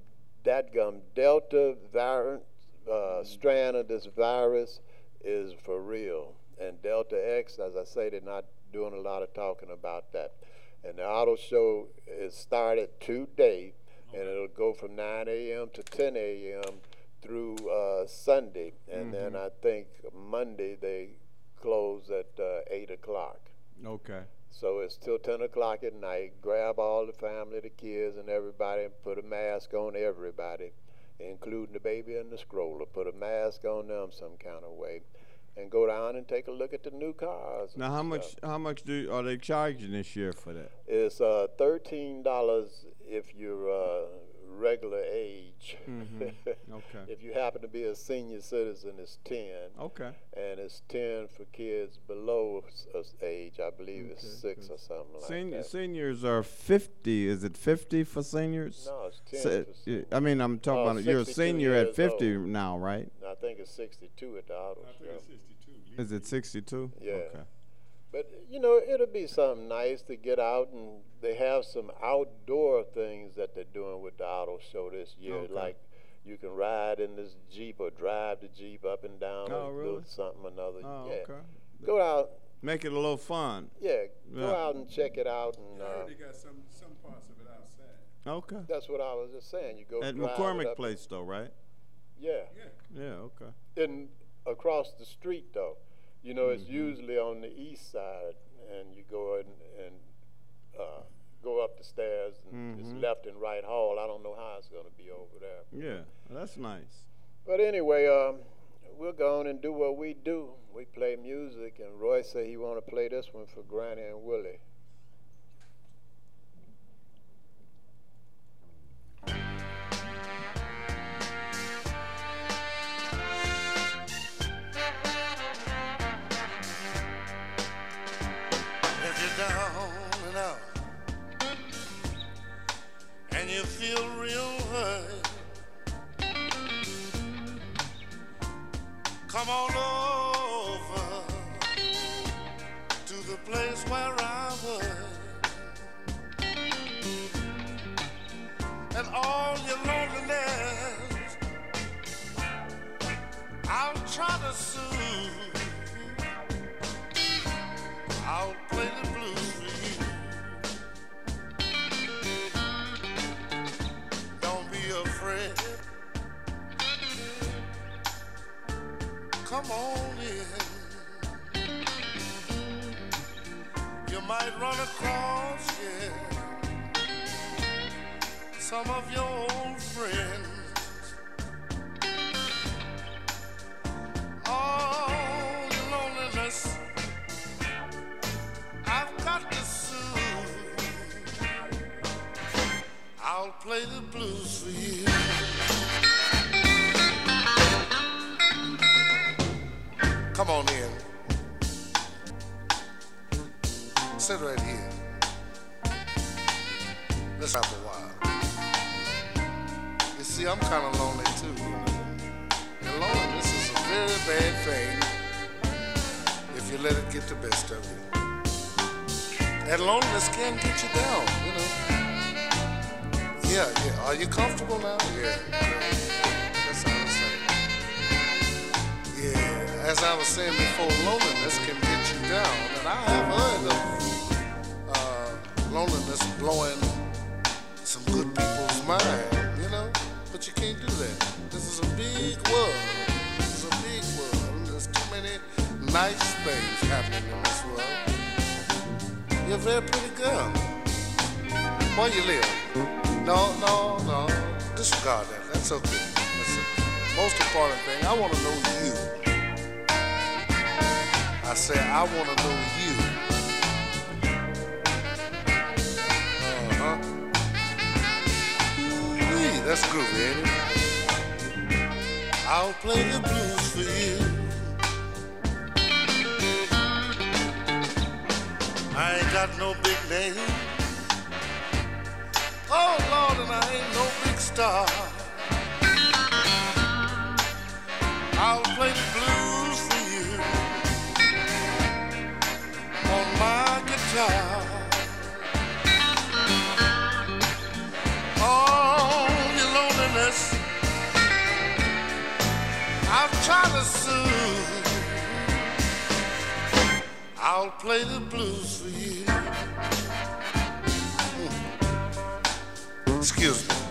that gum Delta variant uh, strand of this virus is for real, and Delta X, as I say, they're not doing a lot of talking about that. And the auto show is started today, and it'll go from 9 a.m. to 10 a.m. through uh, Sunday, and then Mhm. I think Monday they close at uh, 8 o'clock. Okay. So it's till 10 o'clock at night. Grab all the family, the kids, and everybody, and put a mask on everybody, including the baby and the stroller. Put a mask on them some kind of way. And go down and take a look at the new cars. Now, how much? stuff. How much do are they charging this year for that? It's uh, $13 if you're uh, regular age. Mhm. (laughs) Okay. if you happen to be a senior citizen, it's 10. Okay. And it's 10 for kids below s- us age. I believe it's 6 or something like that. seniors are fifty. Is it fifty for seniors? No, it's 10 Se- I mean, I'm talking Oh, about you're a senior at fifty old. now, right? I think it's 62 at the auto I think show. it's 62. Is it 62? Yeah. Okay. But you know, it'll be something nice to get out and they have some outdoor things that they're doing with the auto show this year. Okay. Like you can ride in this Jeep or drive the Jeep up and down Oh, or really? do something or another. Oh, yeah. okay. Go out, Make it a little fun. yeah, go Yeah. out and check it out and I uh, heard they got some, some parts of it outside. Okay. that's what I was just saying. You go At McCormick Place, though, right? Yeah. Yeah, okay. And across the street though. You know, it's Mhm. usually on the east side, and you go in and uh, go up the stairs, and it's Mhm. left and right hall. I don't know how it's going to be over there. Yeah, that's nice. But anyway, um, we'll go on and do what we do. We play music, and Roy said he want to play this one for Granny and Willie. Come on over to the place where I work. And all your loneliness, I'll try to soothe. I'll play the blues for you. Don't be afraid. Come on in. You might run across, yeah, some of your old friends. Oh, All your loneliness. I've got to soothe. I'll play the blues for you. Come on in. Sit right here. Let's have a while. You see, I'm kind of lonely too. And loneliness is a very bad thing if you let it get the best of you. That loneliness can get you down, you know. Yeah, yeah. Are you comfortable now? Yeah. As I was saying before, loneliness can get you down, and I have heard of uh, loneliness blowing some good people's mind, you know. But you can't do that. This is a big world. This is a big world. There's too many nice things happening in this world. You're a very pretty girl. Where you live? No, no, no. Disregard that. That's okay. Listen, most important thing, I want to know you. Say, I want to know you. Uh-huh. Ooh-wee, that's groovy, ain't it? I'll play the blues for you. I ain't got no big name. Oh Lord, and I ain't no big star. I'll play the blues for you guitar. Oh, your loneliness, tried to soothe. I'll play the blues for you. Hmm. Excuse me.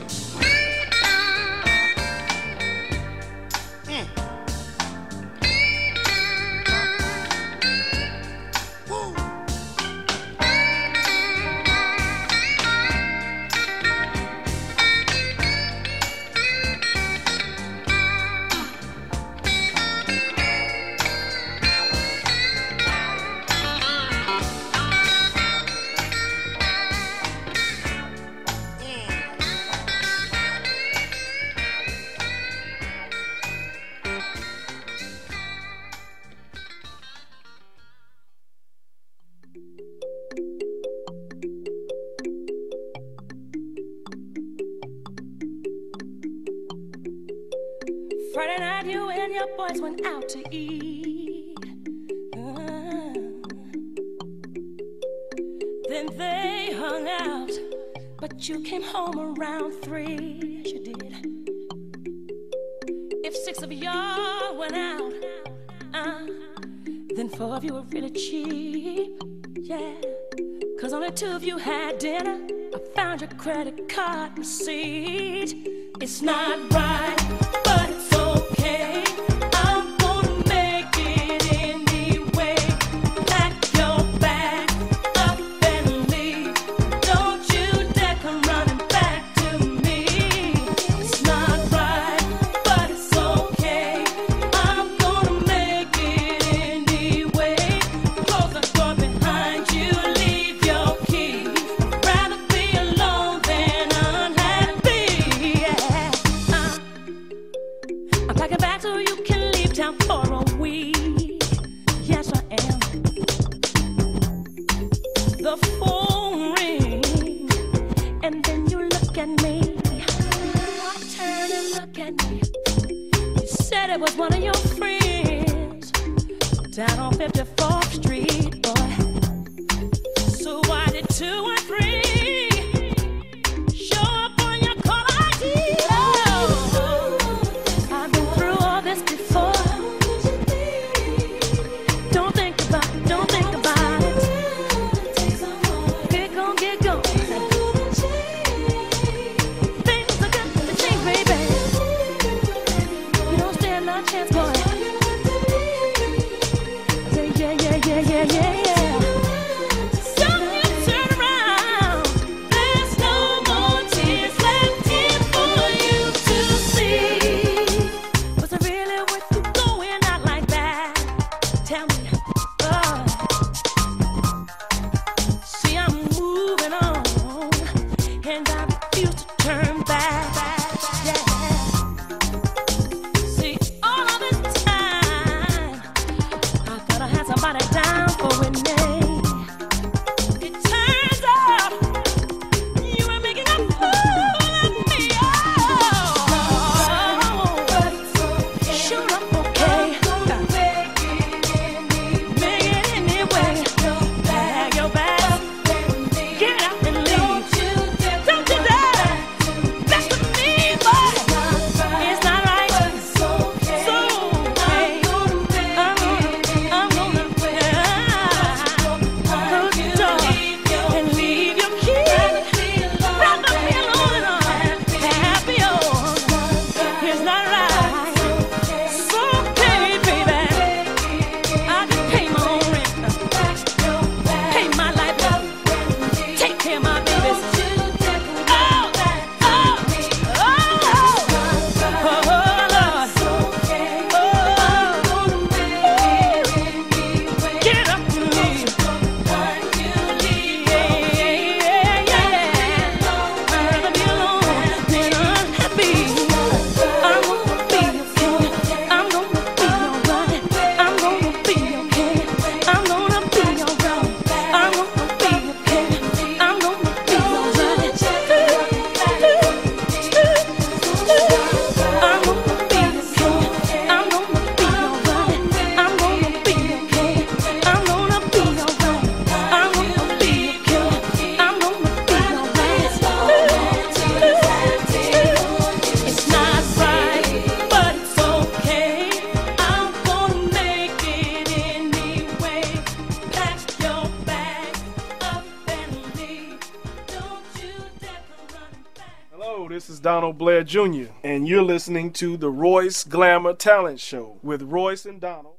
Jr., and you're listening to the Royce Glamour Talent Show with Royce and Donald.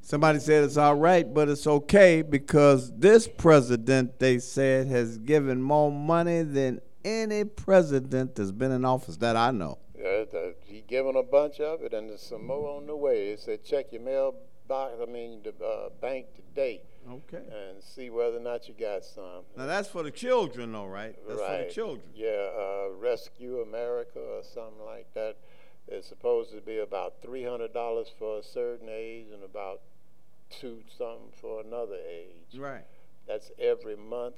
Somebody said it's all right, but it's okay because this president, they said, has given more money than any president that's been in office that I know. Uh, the, he given a bunch of it, and there's some more on the way. It said check your mailbox, I mean the uh, bank today. Okay. And see whether or not you got some. Now that's for the children, though, right? That's right. for the children. Yeah, uh, Rescue America or something like that. It's supposed to be about three hundred dollars for a certain age and about two something for another age. Right. That's every month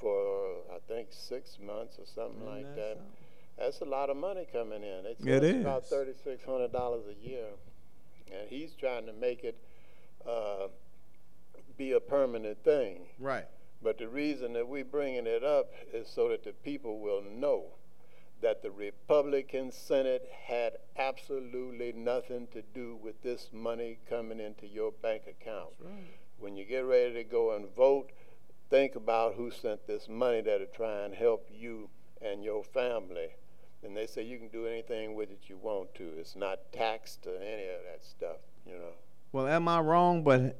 for I think six months or something Isn't like that. that. Something? That's a lot of money coming in. It's, it is. about thirty six hundred dollars a year, and he's trying to make it. Uh, be a permanent thing. Right. But the reason that we're bringing it up is so that the people will know that the Republican Senate had absolutely nothing to do with this money coming into your bank account. When you get ready to go and vote, think about who sent this money that'll try and help you and your family. And they say you can do anything with it you want to. It's not taxed or any of that stuff, you know. Well, am I wrong? But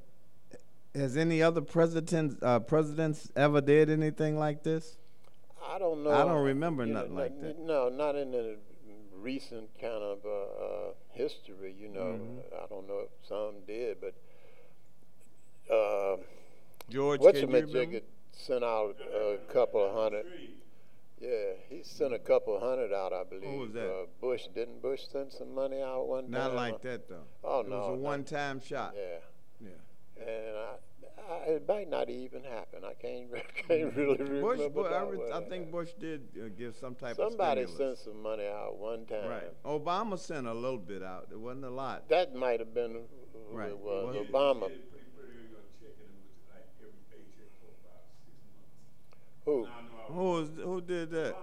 has any other presidents uh, presidents ever did anything like this? I don't know. I don't remember You know, nothing like that. No, not in the recent kind of uh, uh, history. You know, Mhm. I don't know if some did, but uh, George, what's can a you remember? majigger sent out a couple of hundred. Yeah, he sent a couple of hundred out, I believe. Who was that? Uh, Bush didn't Bush send some money out one time? Not like that though. Oh it no, it was a one-time shot. Yeah. Yeah. And I, I, it might not even happen. I can't, (laughs) can't really remember. Bush, Bush I, that re- I think Bush did uh, give some type Somebody of Somebody sent some money out one time. Right. Obama sent a little bit out. It wasn't a lot. That might have been who Right. it was. Well, Obama. Who? Who was who did that?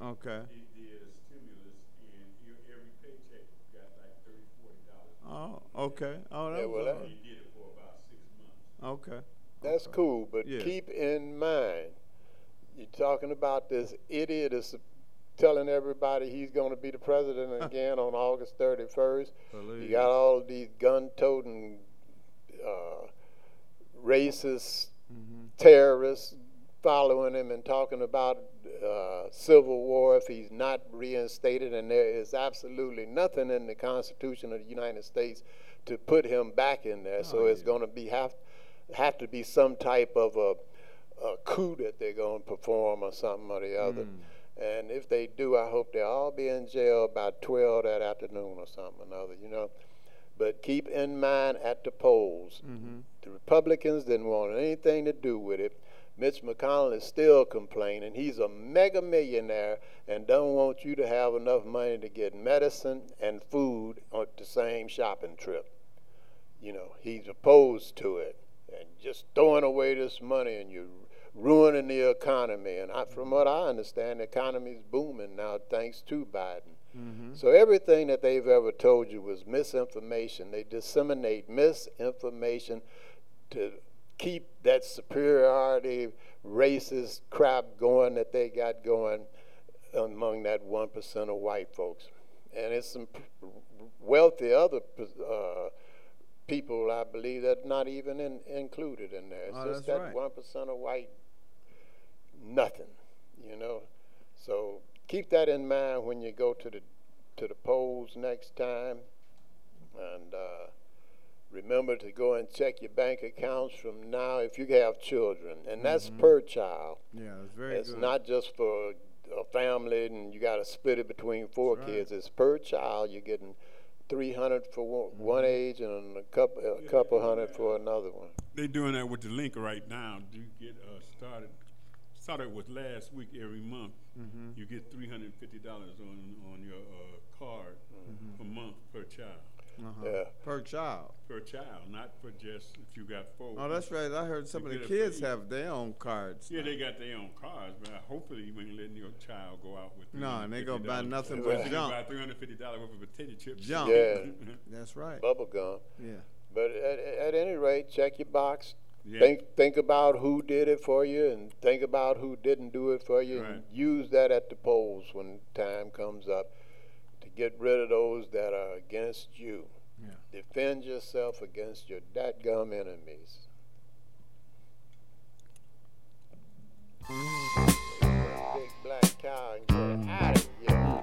Okay. Oh, okay. Oh, that Yeah, was well, all that- right. Okay. That's cool, but Yeah. keep in mind, you're talking about this idiot is telling everybody he's going to be the president (laughs) again on August 31st. You got all these gun-toting, uh, racist terrorists following him and talking about uh, civil war if he's not reinstated, and there is absolutely nothing in the Constitution of the United States to put him back in there. so it's going to be have have to be some type of a, a coup that they're going to perform or something or the other. And if they do, I hope they'll all be in jail about 12 that afternoon or something or another, you know. But keep in mind at the polls, the Republicans didn't want anything to do with it. Mitch McConnell is still complaining. He's a mega millionaire and don't want you to have enough money to get medicine and food on the same shopping trip. You know, he's opposed to it and just throwing away this money and you're ruining the economy. And I, from what I understand, the economy is booming now thanks to Biden. Mm-hmm. So everything that they've ever told you was misinformation. They disseminate misinformation to keep that superiority racist crap going that they got going among that one percent of white folks, and it's some wealthy other uh, people I believe that not even in, included in there. It's Oh, just that right. one percent of white nothing, you know. So keep that in mind when you go to the to the polls next time, and uh, remember to go and check your bank accounts from now if you have children, and that's Mhm. per child. Yeah, it's very It's good. not just for a family and you got to split it between four That's right. kids. It's per child. You're getting three hundred for one, Mm-hmm. one age and a couple a couple hundred for another one. They're doing that with the link right now. Do you get uh, started. Started with last week. Every month, Mhm. you get three hundred fifty dollars on on your uh, card Mhm. per month per child. Uh-huh. Yeah. Per child. Per child, not for just if you got four. Oh, that's right. I heard some of the get it for kids have their own cards. Yeah, they got their own cards, but hopefully you ain't letting your child go out with. No, and they gonna buy nothing They but gonna junk. Buy three hundred fifty dollars worth of potato chips. Junk. Yeah. (laughs) That's right. Bubble gum. Yeah. But at, at any rate, check your box. Yeah. Think think about who did it for you, and think about who didn't do it for you, Right. and use that at the polls when time comes up to get rid of those that are against you. Yeah. Defend yourself against your dadgum enemies. Big black cow and get out of here.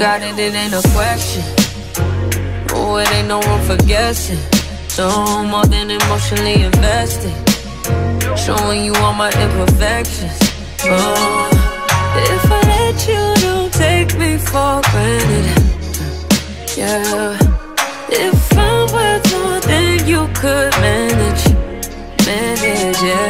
got it, it ain't a question. Oh, it ain't no room for guessing. So more than emotionally invested. Showing you all my imperfections. Oh, if I let you, don't take me for granted. Yeah. If I'm worth more than you could manage, manage, yeah.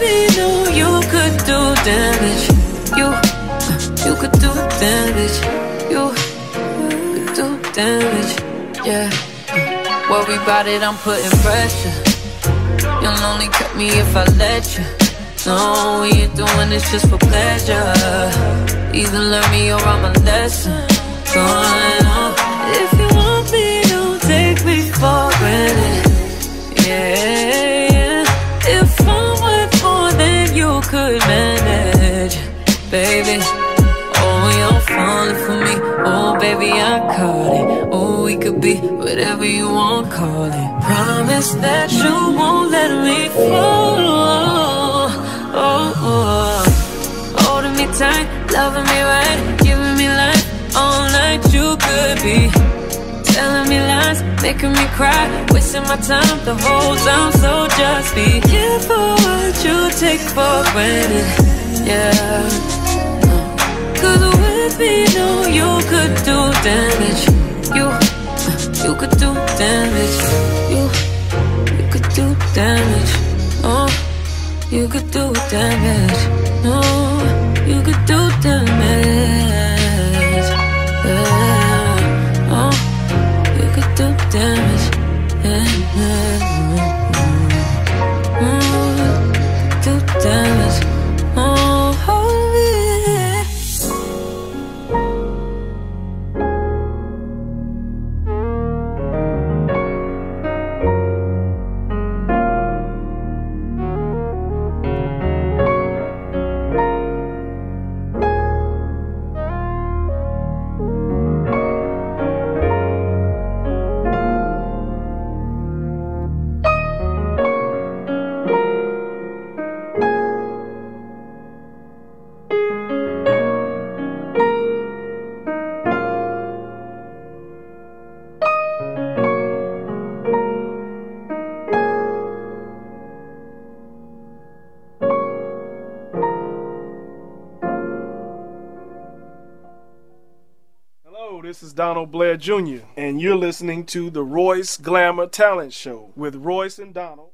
Me, no, you could do damage. You, you could do damage. You could do damage. Yeah. Worry about it, I'm putting pressure. You'll only cut me if I let you. No, we ain't doing this just for pleasure. Either learn me or I'm a lesson. Going on. If you want me, don't take me for granted. Yeah. Could manage, baby. Oh, you're falling for me. Oh, baby, I caught it. Oh, we could be whatever you want, call it. Promise that you won't let me fall. Oh, oh. holding me tight, loving me right, giving me life all night. You could be telling me lies, making me cry, wasting my time the whole time. So just be careful what you take for granted. Yeah. Cause with me, no, you could do damage. You, you could do damage. You, you could do damage. Oh, you could do damage. No, you could do damage. Donald Blair Jr., and you're listening to the Royce Glamour Talent Show with Royce and Donald.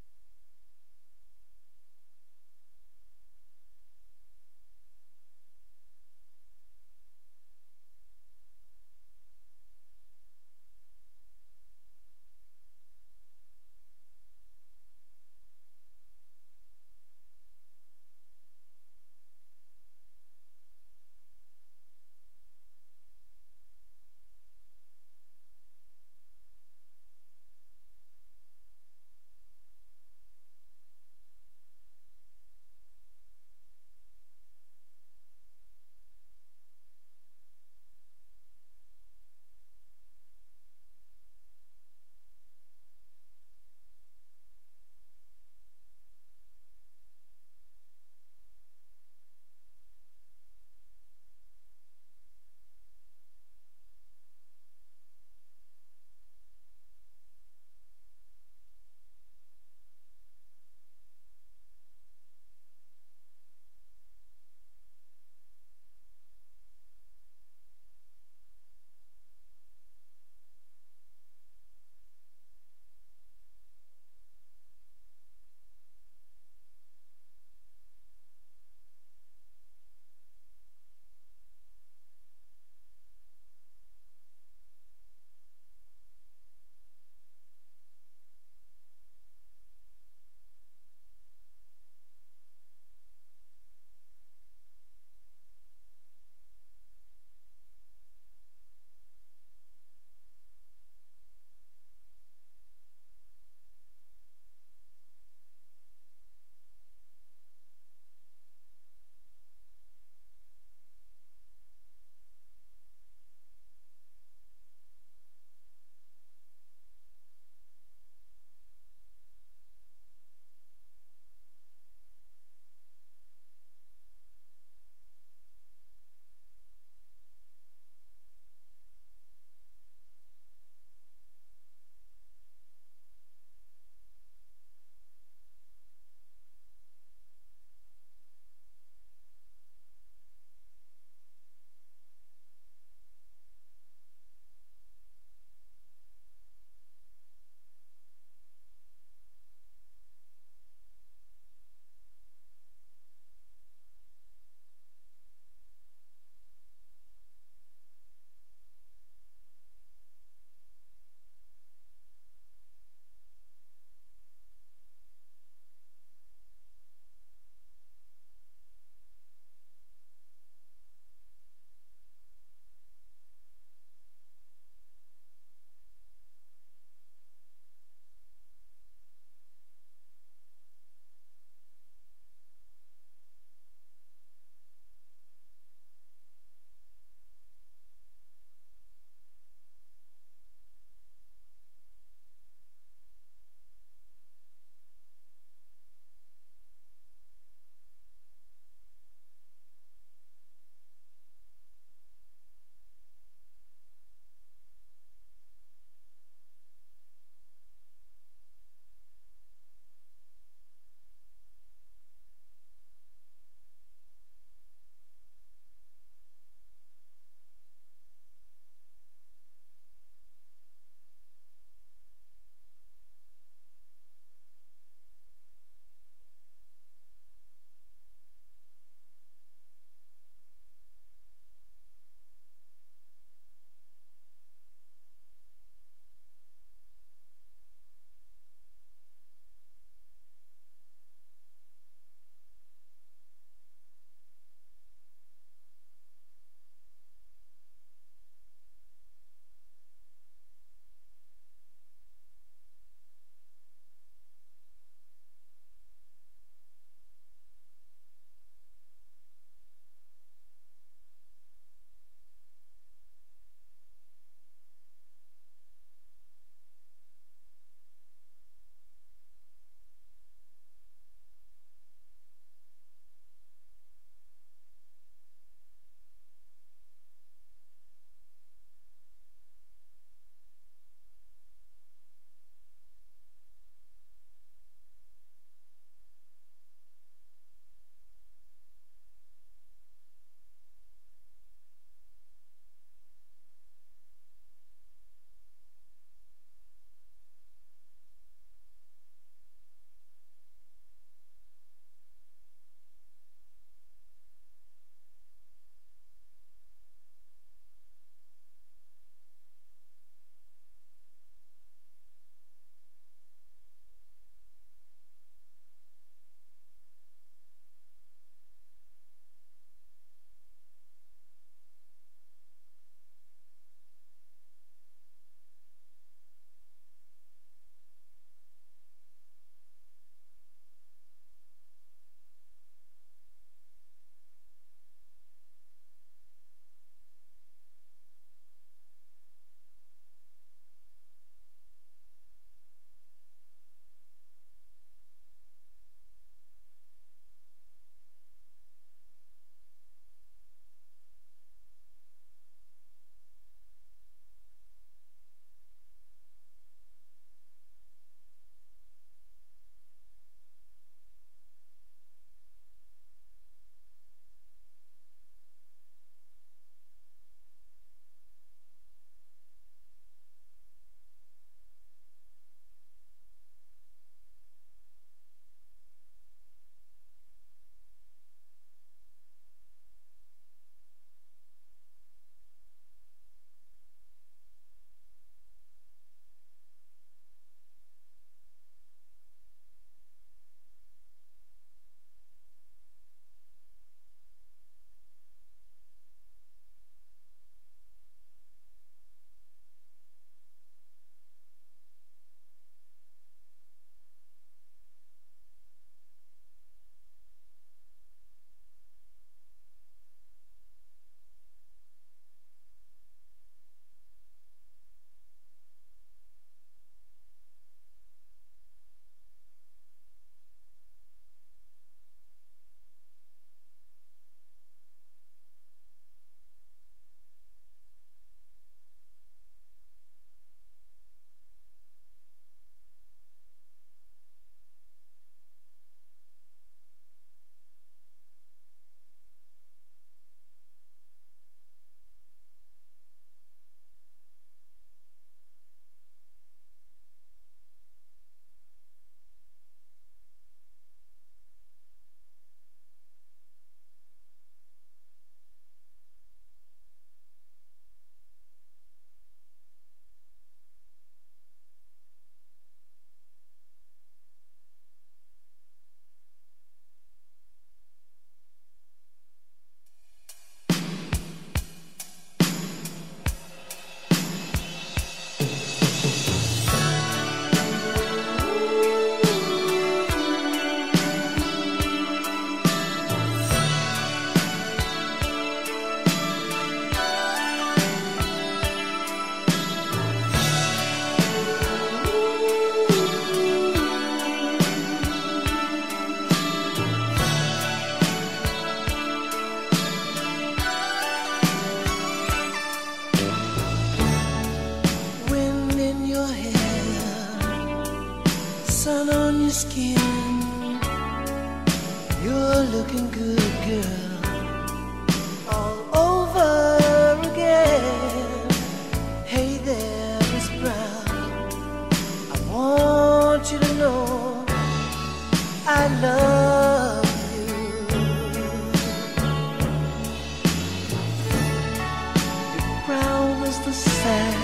The sand,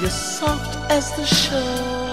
you're soft as the shore.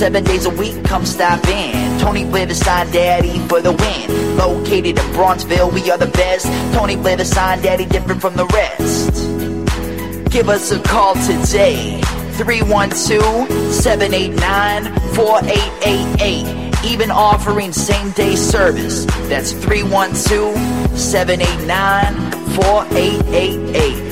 Seven days a week, come stop in. Tony the daddy for the win. Located in Bronxville, we are the best. Tony the daddy, different from the rest. Give us a call today. 312-789-4888. Even offering same day service. That's 312-789-4888.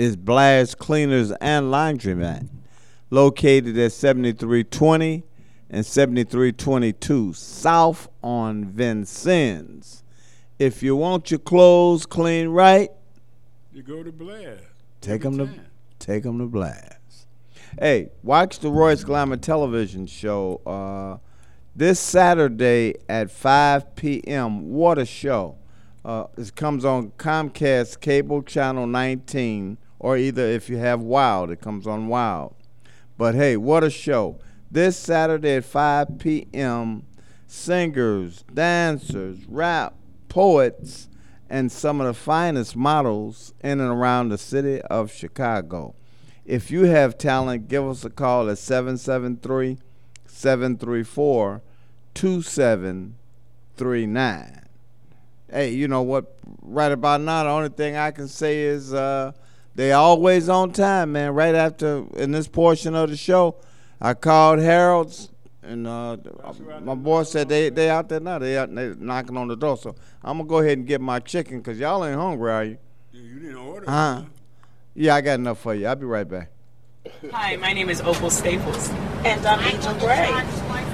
Is Blast Cleaners and Laundromat, located at 7320 and 7322 South on Vincennes. If you want your clothes clean right, You go to Blast. take them to take 'em to Blast. Hey, watch the Royce Glamour television show uh, this Saturday at 5 p.m. What a show! Uh, it comes on Comcast Cable Channel 19, or either if you have Wild, it comes on Wild. But hey, what a show! This Saturday at 5 p.m., singers, dancers, rap, poets, and some of the finest models in and around the city of Chicago. If you have talent, give us a call at 773 734 2739. Hey, you know what? Right about now, the only thing I can say is uh, they always on time, man. Right after, in this portion of the show, I called Harold's, and uh, my boy said they they out there now. They out they knocking on the door. So I'm gonna go ahead and get my chicken because y'all ain't hungry, are you? You didn't order. Huh? Yeah, I got enough for you. I'll be right back. Hi, my name is Opal Staples. And I'm Angel Gray.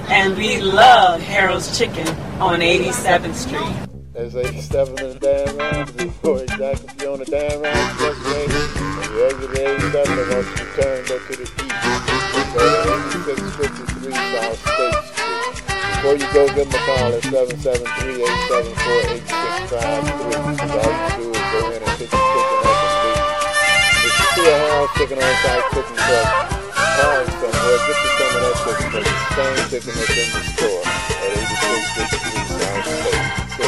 And we love Harold's Chicken on 87th Street. There's 87 in the Dan Ryan. Before exactly if you're on the Dan Ryan, just wait. once you turn, go to the east. To 8653 South State Street. Before you go, give them a call at 773-874-8653. All you do is go in and pick your chicken up and leave. If you see a house chicken on site cooking truck, park somewhere, get you some of that chicken, the same chicken that's in the store at 8653 South State.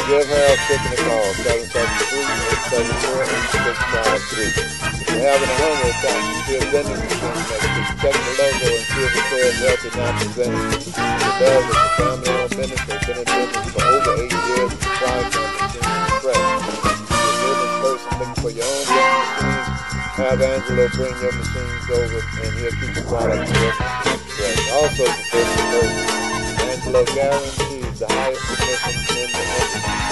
Give Harold Chicken a call, 773-874-8653. If you're having a hunger attack, you a vending machine next. Check the logo and see if it says healthy not presented. It does. It's a family-owned business. They've been in business for over eight years. Price on machine is fresh. If you're a business person looking for your own vending machines, have Angelo bring your machines over and he'll keep the product fresh. Also, for business person, Angelo guarantees the highest commission in.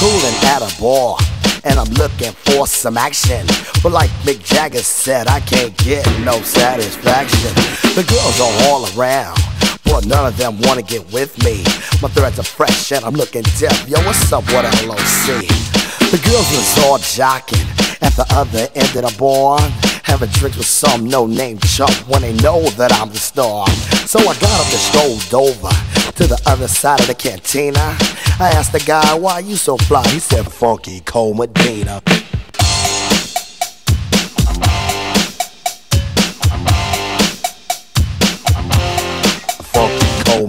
So coolin' at a bar, and I'm looking for some action. But like Mick Jagger said, I can't get no satisfaction. The girls are all around. But none of them wanna get with me. My threads are fresh and I'm looking deaf. Yo, what's up, what LOC? The girls was all jocking at the other end of the bar. Having drinks with some no-name chump when they know that I'm the star. So I got up and strolled over to the other side of the cantina. I asked the guy, why you so fly? He said, Funky Cold Medina. Funky Cole.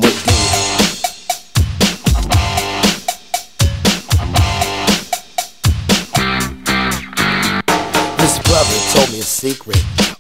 This brother told me a secret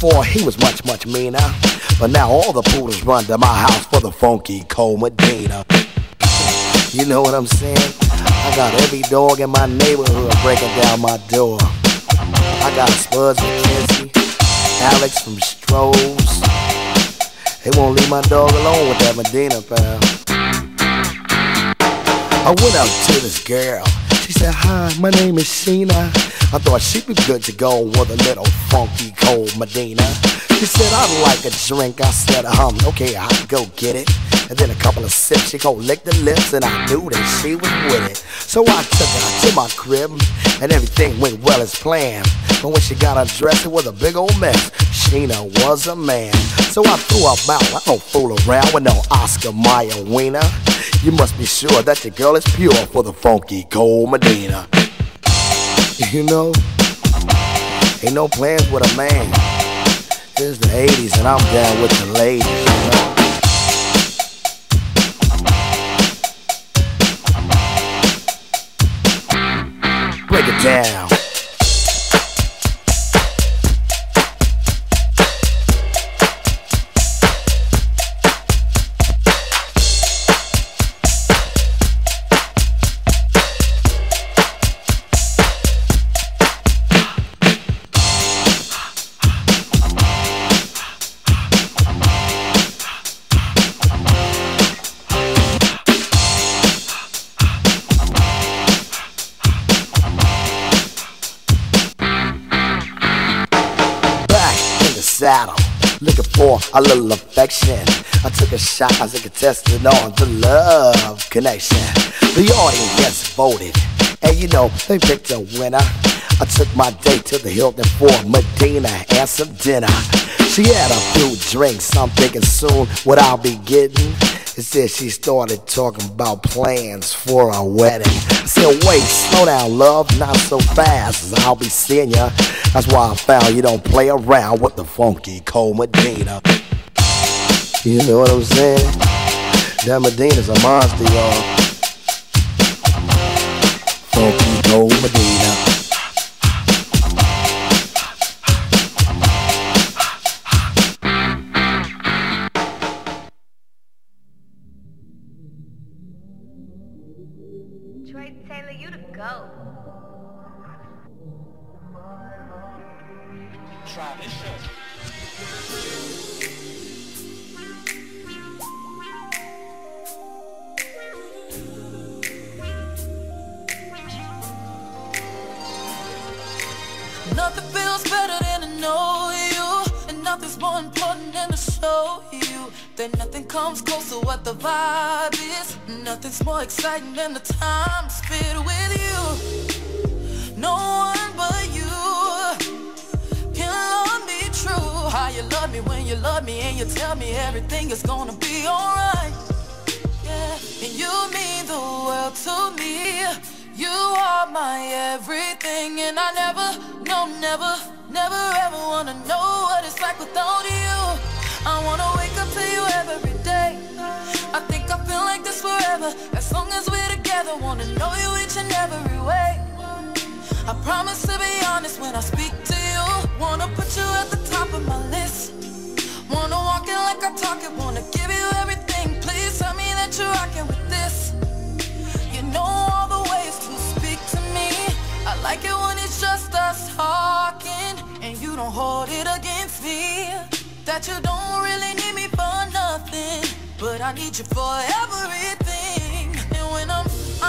before he was much, much meaner. But now all the poodles run to my house for the funky cold Medina. You know what I'm saying? I got every dog in my neighborhood breaking down my door. I got Spuds MacKenzie, Alex from Stroh's. They won't leave my dog alone with that Medina, pal. I went up to this girl. She said, Hi, my name is Sheena. I thought she'd be good to go with a little funky cold Medina. She said, I'd like a drink. I said, um, okay, I'll go get it. And then a couple of sips, she go lick the lips, and I knew that she was with it. So I took her to my crib, and everything went well as planned. But when she got undressed, it was a big old mess. Sheena was a man. So I threw her out. I don't fool around with no Oscar Mayer wiener. You must be sure that your girl is pure for the funky cold Medina. (laughs) You know, ain't no plans with a man. It's the 80s and I'm down with the ladies, you know. Break it down. For a little affection. I took a shot as a contestant on the love connection. The audience voted, and you know, they picked a winner. I took my date to the Hilton for Medina and some dinner. She had a few drinks, I'm thinking soon what I'll be getting. It said she started talking about plans for a wedding. I said, wait, slow down, love, not so fast, I'll be seeing ya. That's why I found you don't play around with the funky cold Medina. You know what I'm saying? That Medina's a monster, y'all. The vibe is. Nothing's more exciting than the time spent with you. No one but you can love me true. How you love me when you love me and you tell me everything is gonna be alright. Yeah, and you mean the world to me. You are my everything, and I never, no, never, never ever wanna know what it's like without you. I wanna wake up to you every day. Forever, as long as we're together. Wanna know you each and every way. I promise to be honest when I speak to you. Wanna put you at the top of my list. Wanna walk it like I talk it, wanna give you everything. Please tell me that you're rocking with this. You know all the ways to speak to me. I like it when it's just us talking, and you don't hold it against me. That you don't really need me for nothing, but I need you for everything.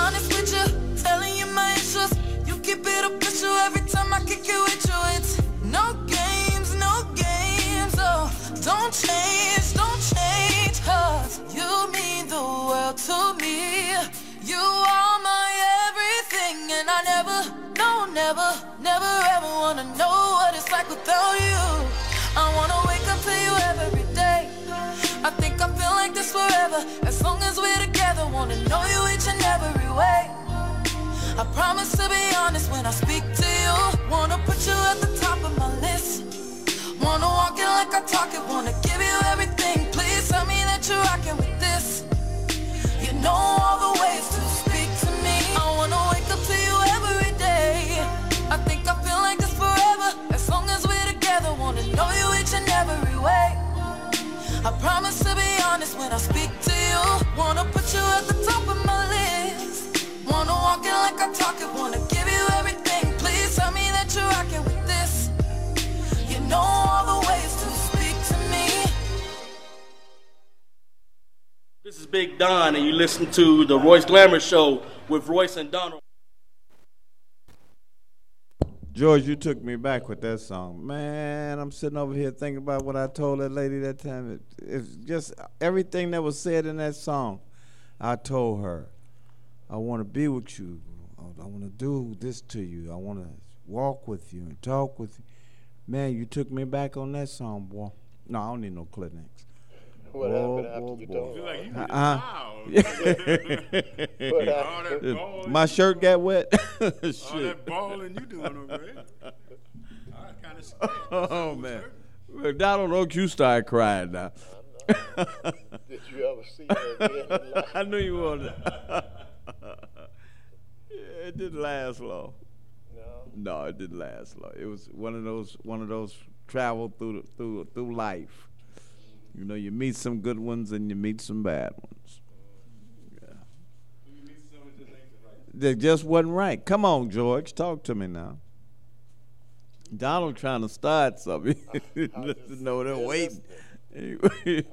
Honest with you, telling you my issues, you keep it you every time I kick it with you. It's no games, no games. Oh, don't change, don't change, cause you mean the world to me. You are my everything, and I never, no, never, never ever wanna know what it's like without you. I wanna wake up to you every. I think I feel like this forever, as long as we're together. Wanna know you each and every way. I promise to be honest when I speak to you. Wanna put you at the top of my list. Wanna walk it like I talk it, wanna give you everything. Please tell me that you're rocking with this. You know all the ways to speak to me. I wanna wake up to you every day. I think I feel like this forever, as long as we're together. Wanna know you each and every way. I promise to be honest when I speak to you. Wanna put you at the top of my list. Wanna walk it like I talk it, wanna give you everything. Please tell me that you're rocking with this. You know all the ways to speak to me. This is Big Don, and you listen to the Royce Glamour Show with Royce and Donald. George, you took me back with that song. Man, I'm sitting over here thinking about what I told that lady that time. It, it's just everything that was said in that song. I told her, I want to be with you. I want to do this to you. I want to walk with you and talk with you. Man, you took me back on that song, boy. No, I don't need no Kleenex. (laughs) What Boy, happened after boy, you boy. told like you Uh-uh. (laughs) What? Uh, My shirt got wet. (laughs) All that balling you doing over there. I kind of scared. Oh man, Well, Donald, don't you start crying now. Did you ever see her again? I knew you would. yeah, it didn't last long. No. No, it didn't last long. It was one of those one of those travel through the, through through life. You know, you meet some good ones and you meet some bad ones. Yeah. They just wasn't right. Come on, George, talk to me now. Donald trying to start something. (laughs) (laughs) No, they're waiting. He, (laughs) he.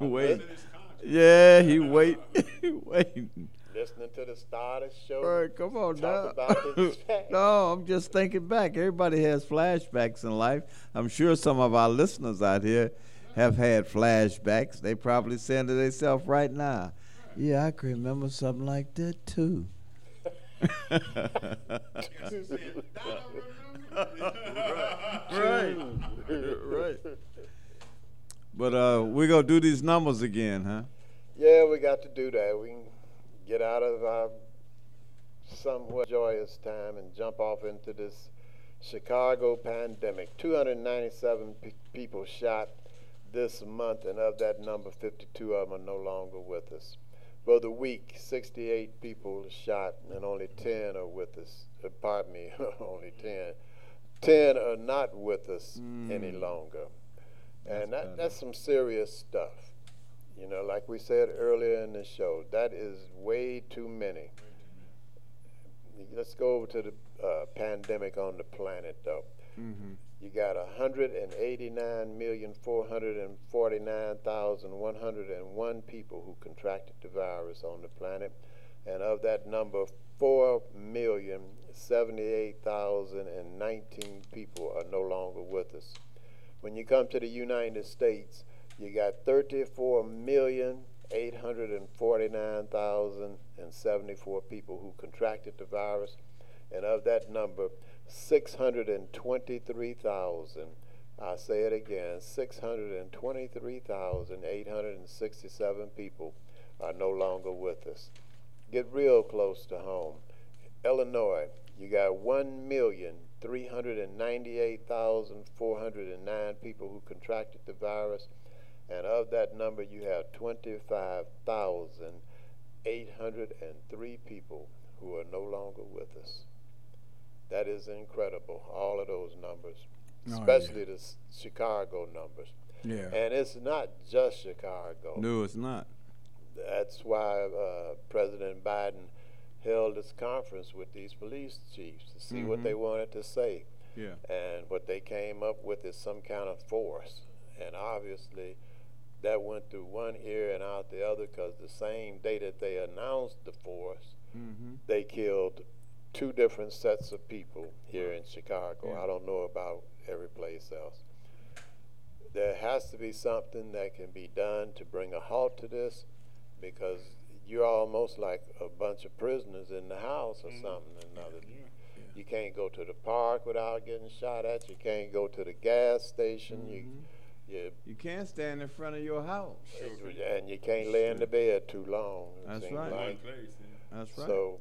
Yeah, he wait. he waiting. Listening to the start of the show. All right, come on now. about this fact. no, I'm just thinking back. Everybody has flashbacks in life. I'm sure some of our listeners out here have had flashbacks. They probably saying to themselves right now, "Yeah, I can remember something like that too." right, right. But uh, we're gonna do these numbers again, huh? Yeah, we got to do that. We can get out of our somewhat joyous time and jump off into this Chicago pandemic. 297 pe- people shot this month, and of that number, 52 of them are no longer with us. For the week, 68 people shot, and only 10 are with us. Uh, pardon me, (laughs) only 10. 10 are not with us any longer. And that, that's some serious stuff. You know, like we said earlier in the show, that is way too many. Let's go over to the uh, pandemic on the planet, though. Mm-hmm. You got 189,449,101 people who contracted the virus on the planet, and of that number, 4,078,019 people are no longer with us. When you come to the United States, you got 34,849,074 people who contracted the virus, and of that number, 623,000, I say it again, 623,867 people are no longer with us. Get real close to home. Illinois, you got 1,398,409 people who contracted the virus, and of that number, you have 25,803 people who are no longer with us. That is incredible, all of those numbers, Oh, especially the Chicago numbers. Yeah. And it's not just Chicago. No, it's not. That's why uh, President Biden held this conference with these police chiefs to see what Mhm. they wanted to say. Yeah. And what they came up with is some kind of force. And obviously, that went through one ear and out the other because the same day that they announced the force, Mm-hmm. they killed two different sets of people here in Chicago. Yeah. I don't know about every place else. There has to be something that can be done to bring a halt to this because you're almost like a bunch of prisoners in the house or mm-hmm. something or another. You can't go to the park without getting shot at. You can't go to the gas station. You, mm-hmm. you, You can't stand in front of your house. and you can't lay in the bed too long. That's right. like. That's right. So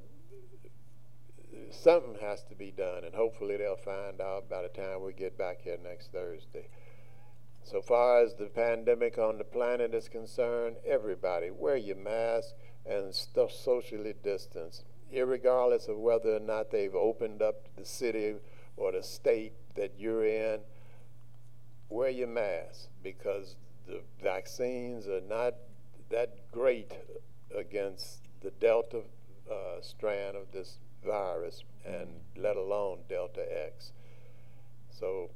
something has to be done, and hopefully they'll find out by the time we get back here next Thursday. So far as the pandemic on the planet is concerned, everybody wear your mask and stuff socially distance, irregardless of whether or not they've opened up the city or the state that you're in. Wear your mask because the vaccines are not that great against the Delta uh, strand of this virus, and let alone Delta X. So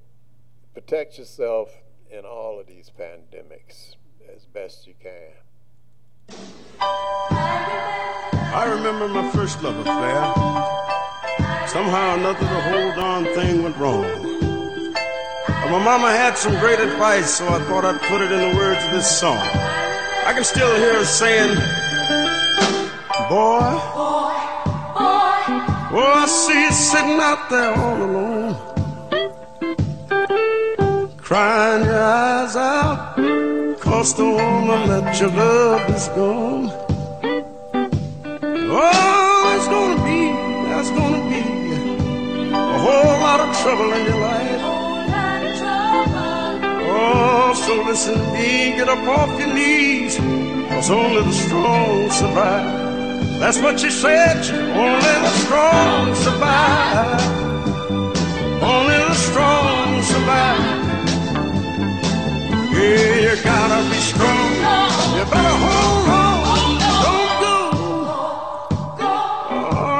protect yourself in all of these pandemics as best you can. I remember my first love affair. Somehow or another, the whole darn thing went wrong. But my mama had some great advice, so I thought I'd put it in the words of this song. I can still hear her saying, Boy, oh, I see you sitting out there all alone, crying your eyes out, cause the woman that you love is gone. Oh, there's gonna be, there's gonna be a whole lot of trouble in your life. Oh, so listen to me, get up off your knees, cause only the strong survive. That's what she said, only the strong survive. Only the strong survive. Yeah, you gotta be strong. You better hold on. Don't go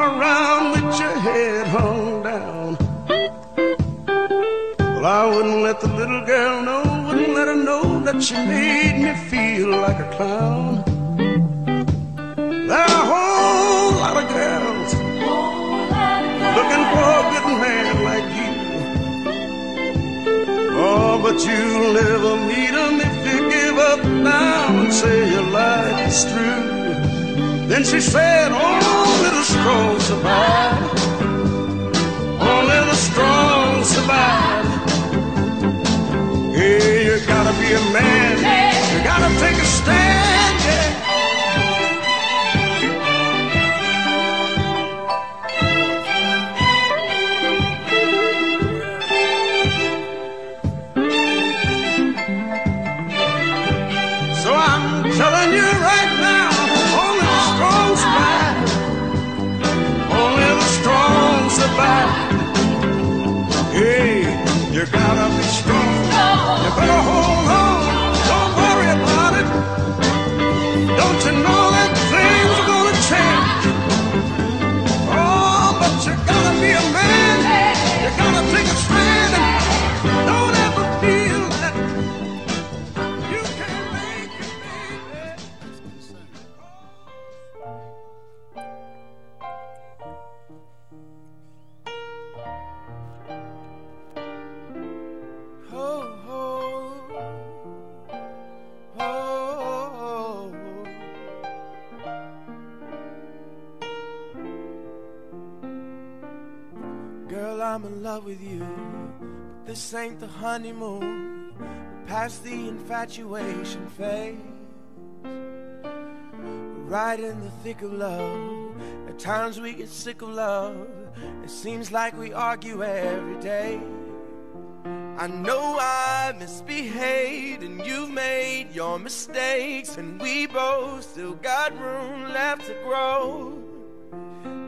around with your head hung down. Well, I wouldn't let the little girl know, wouldn't let her know that she made me feel like a clown. But you'll never meet him if you give up now and say your life is through. Then she said, Only the strong survive. Only the strong survive. Yeah, you gotta be a man. You gotta take a stand. Ain't the honeymoon. Past the infatuation phase. Right in the thick of love. At times we get sick of love. It seems like we argue every day. I know I misbehaved and you've made your mistakes, and we both still got room left to grow.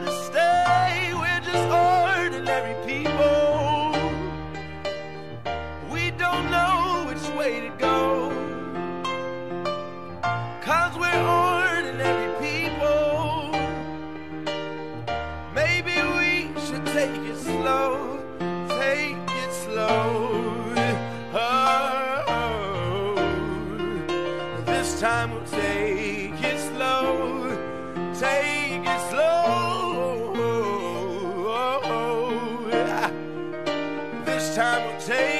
to stay. We're just ordinary people. We don't know which way to go. Cause we're ordinary people. Maybe we should take it slow. Time we'll take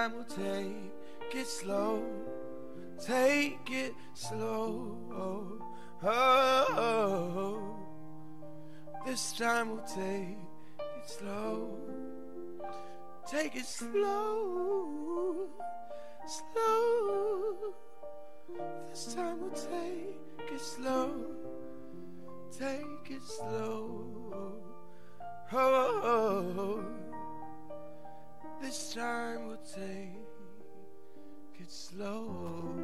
time we'll take it slow. Take it slow. Oh. This time we'll take it slow. Take it slow. Slow. This time we'll take it slow. Take it slow. Oh, this time we'll take it slow.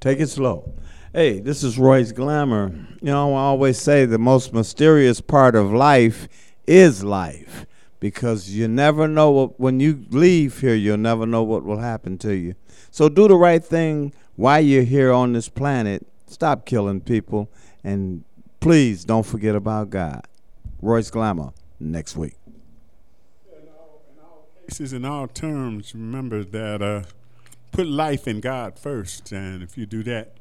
Take it slow. Hey, this is Royce Glamour. You know, I always say the most mysterious part of life is life because you never know what, when you leave here, you'll never know what will happen to you. So do the right thing while you're here on this planet. Stop killing people and please don't forget about God. Royce Glamour next week. cases in all terms, remember that uh, put life in God first, and if you do that,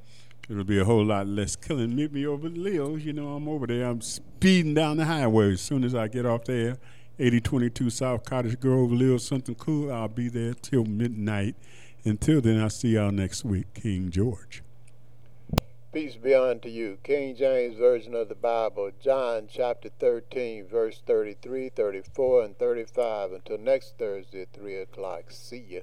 it'll be a whole lot less killing. Meet me over at Leo's. You know, I'm over there. I'm speeding down the highway as soon as I get off there. 8022 South Cottage Grove, Leo's, something cool. I'll be there till midnight. Until then, I'll see y'all next week. King George. Peace be unto you. King James Version of the Bible, John chapter 13, verse 33, 34, and 35. Until next Thursday at 3 o'clock. See ya.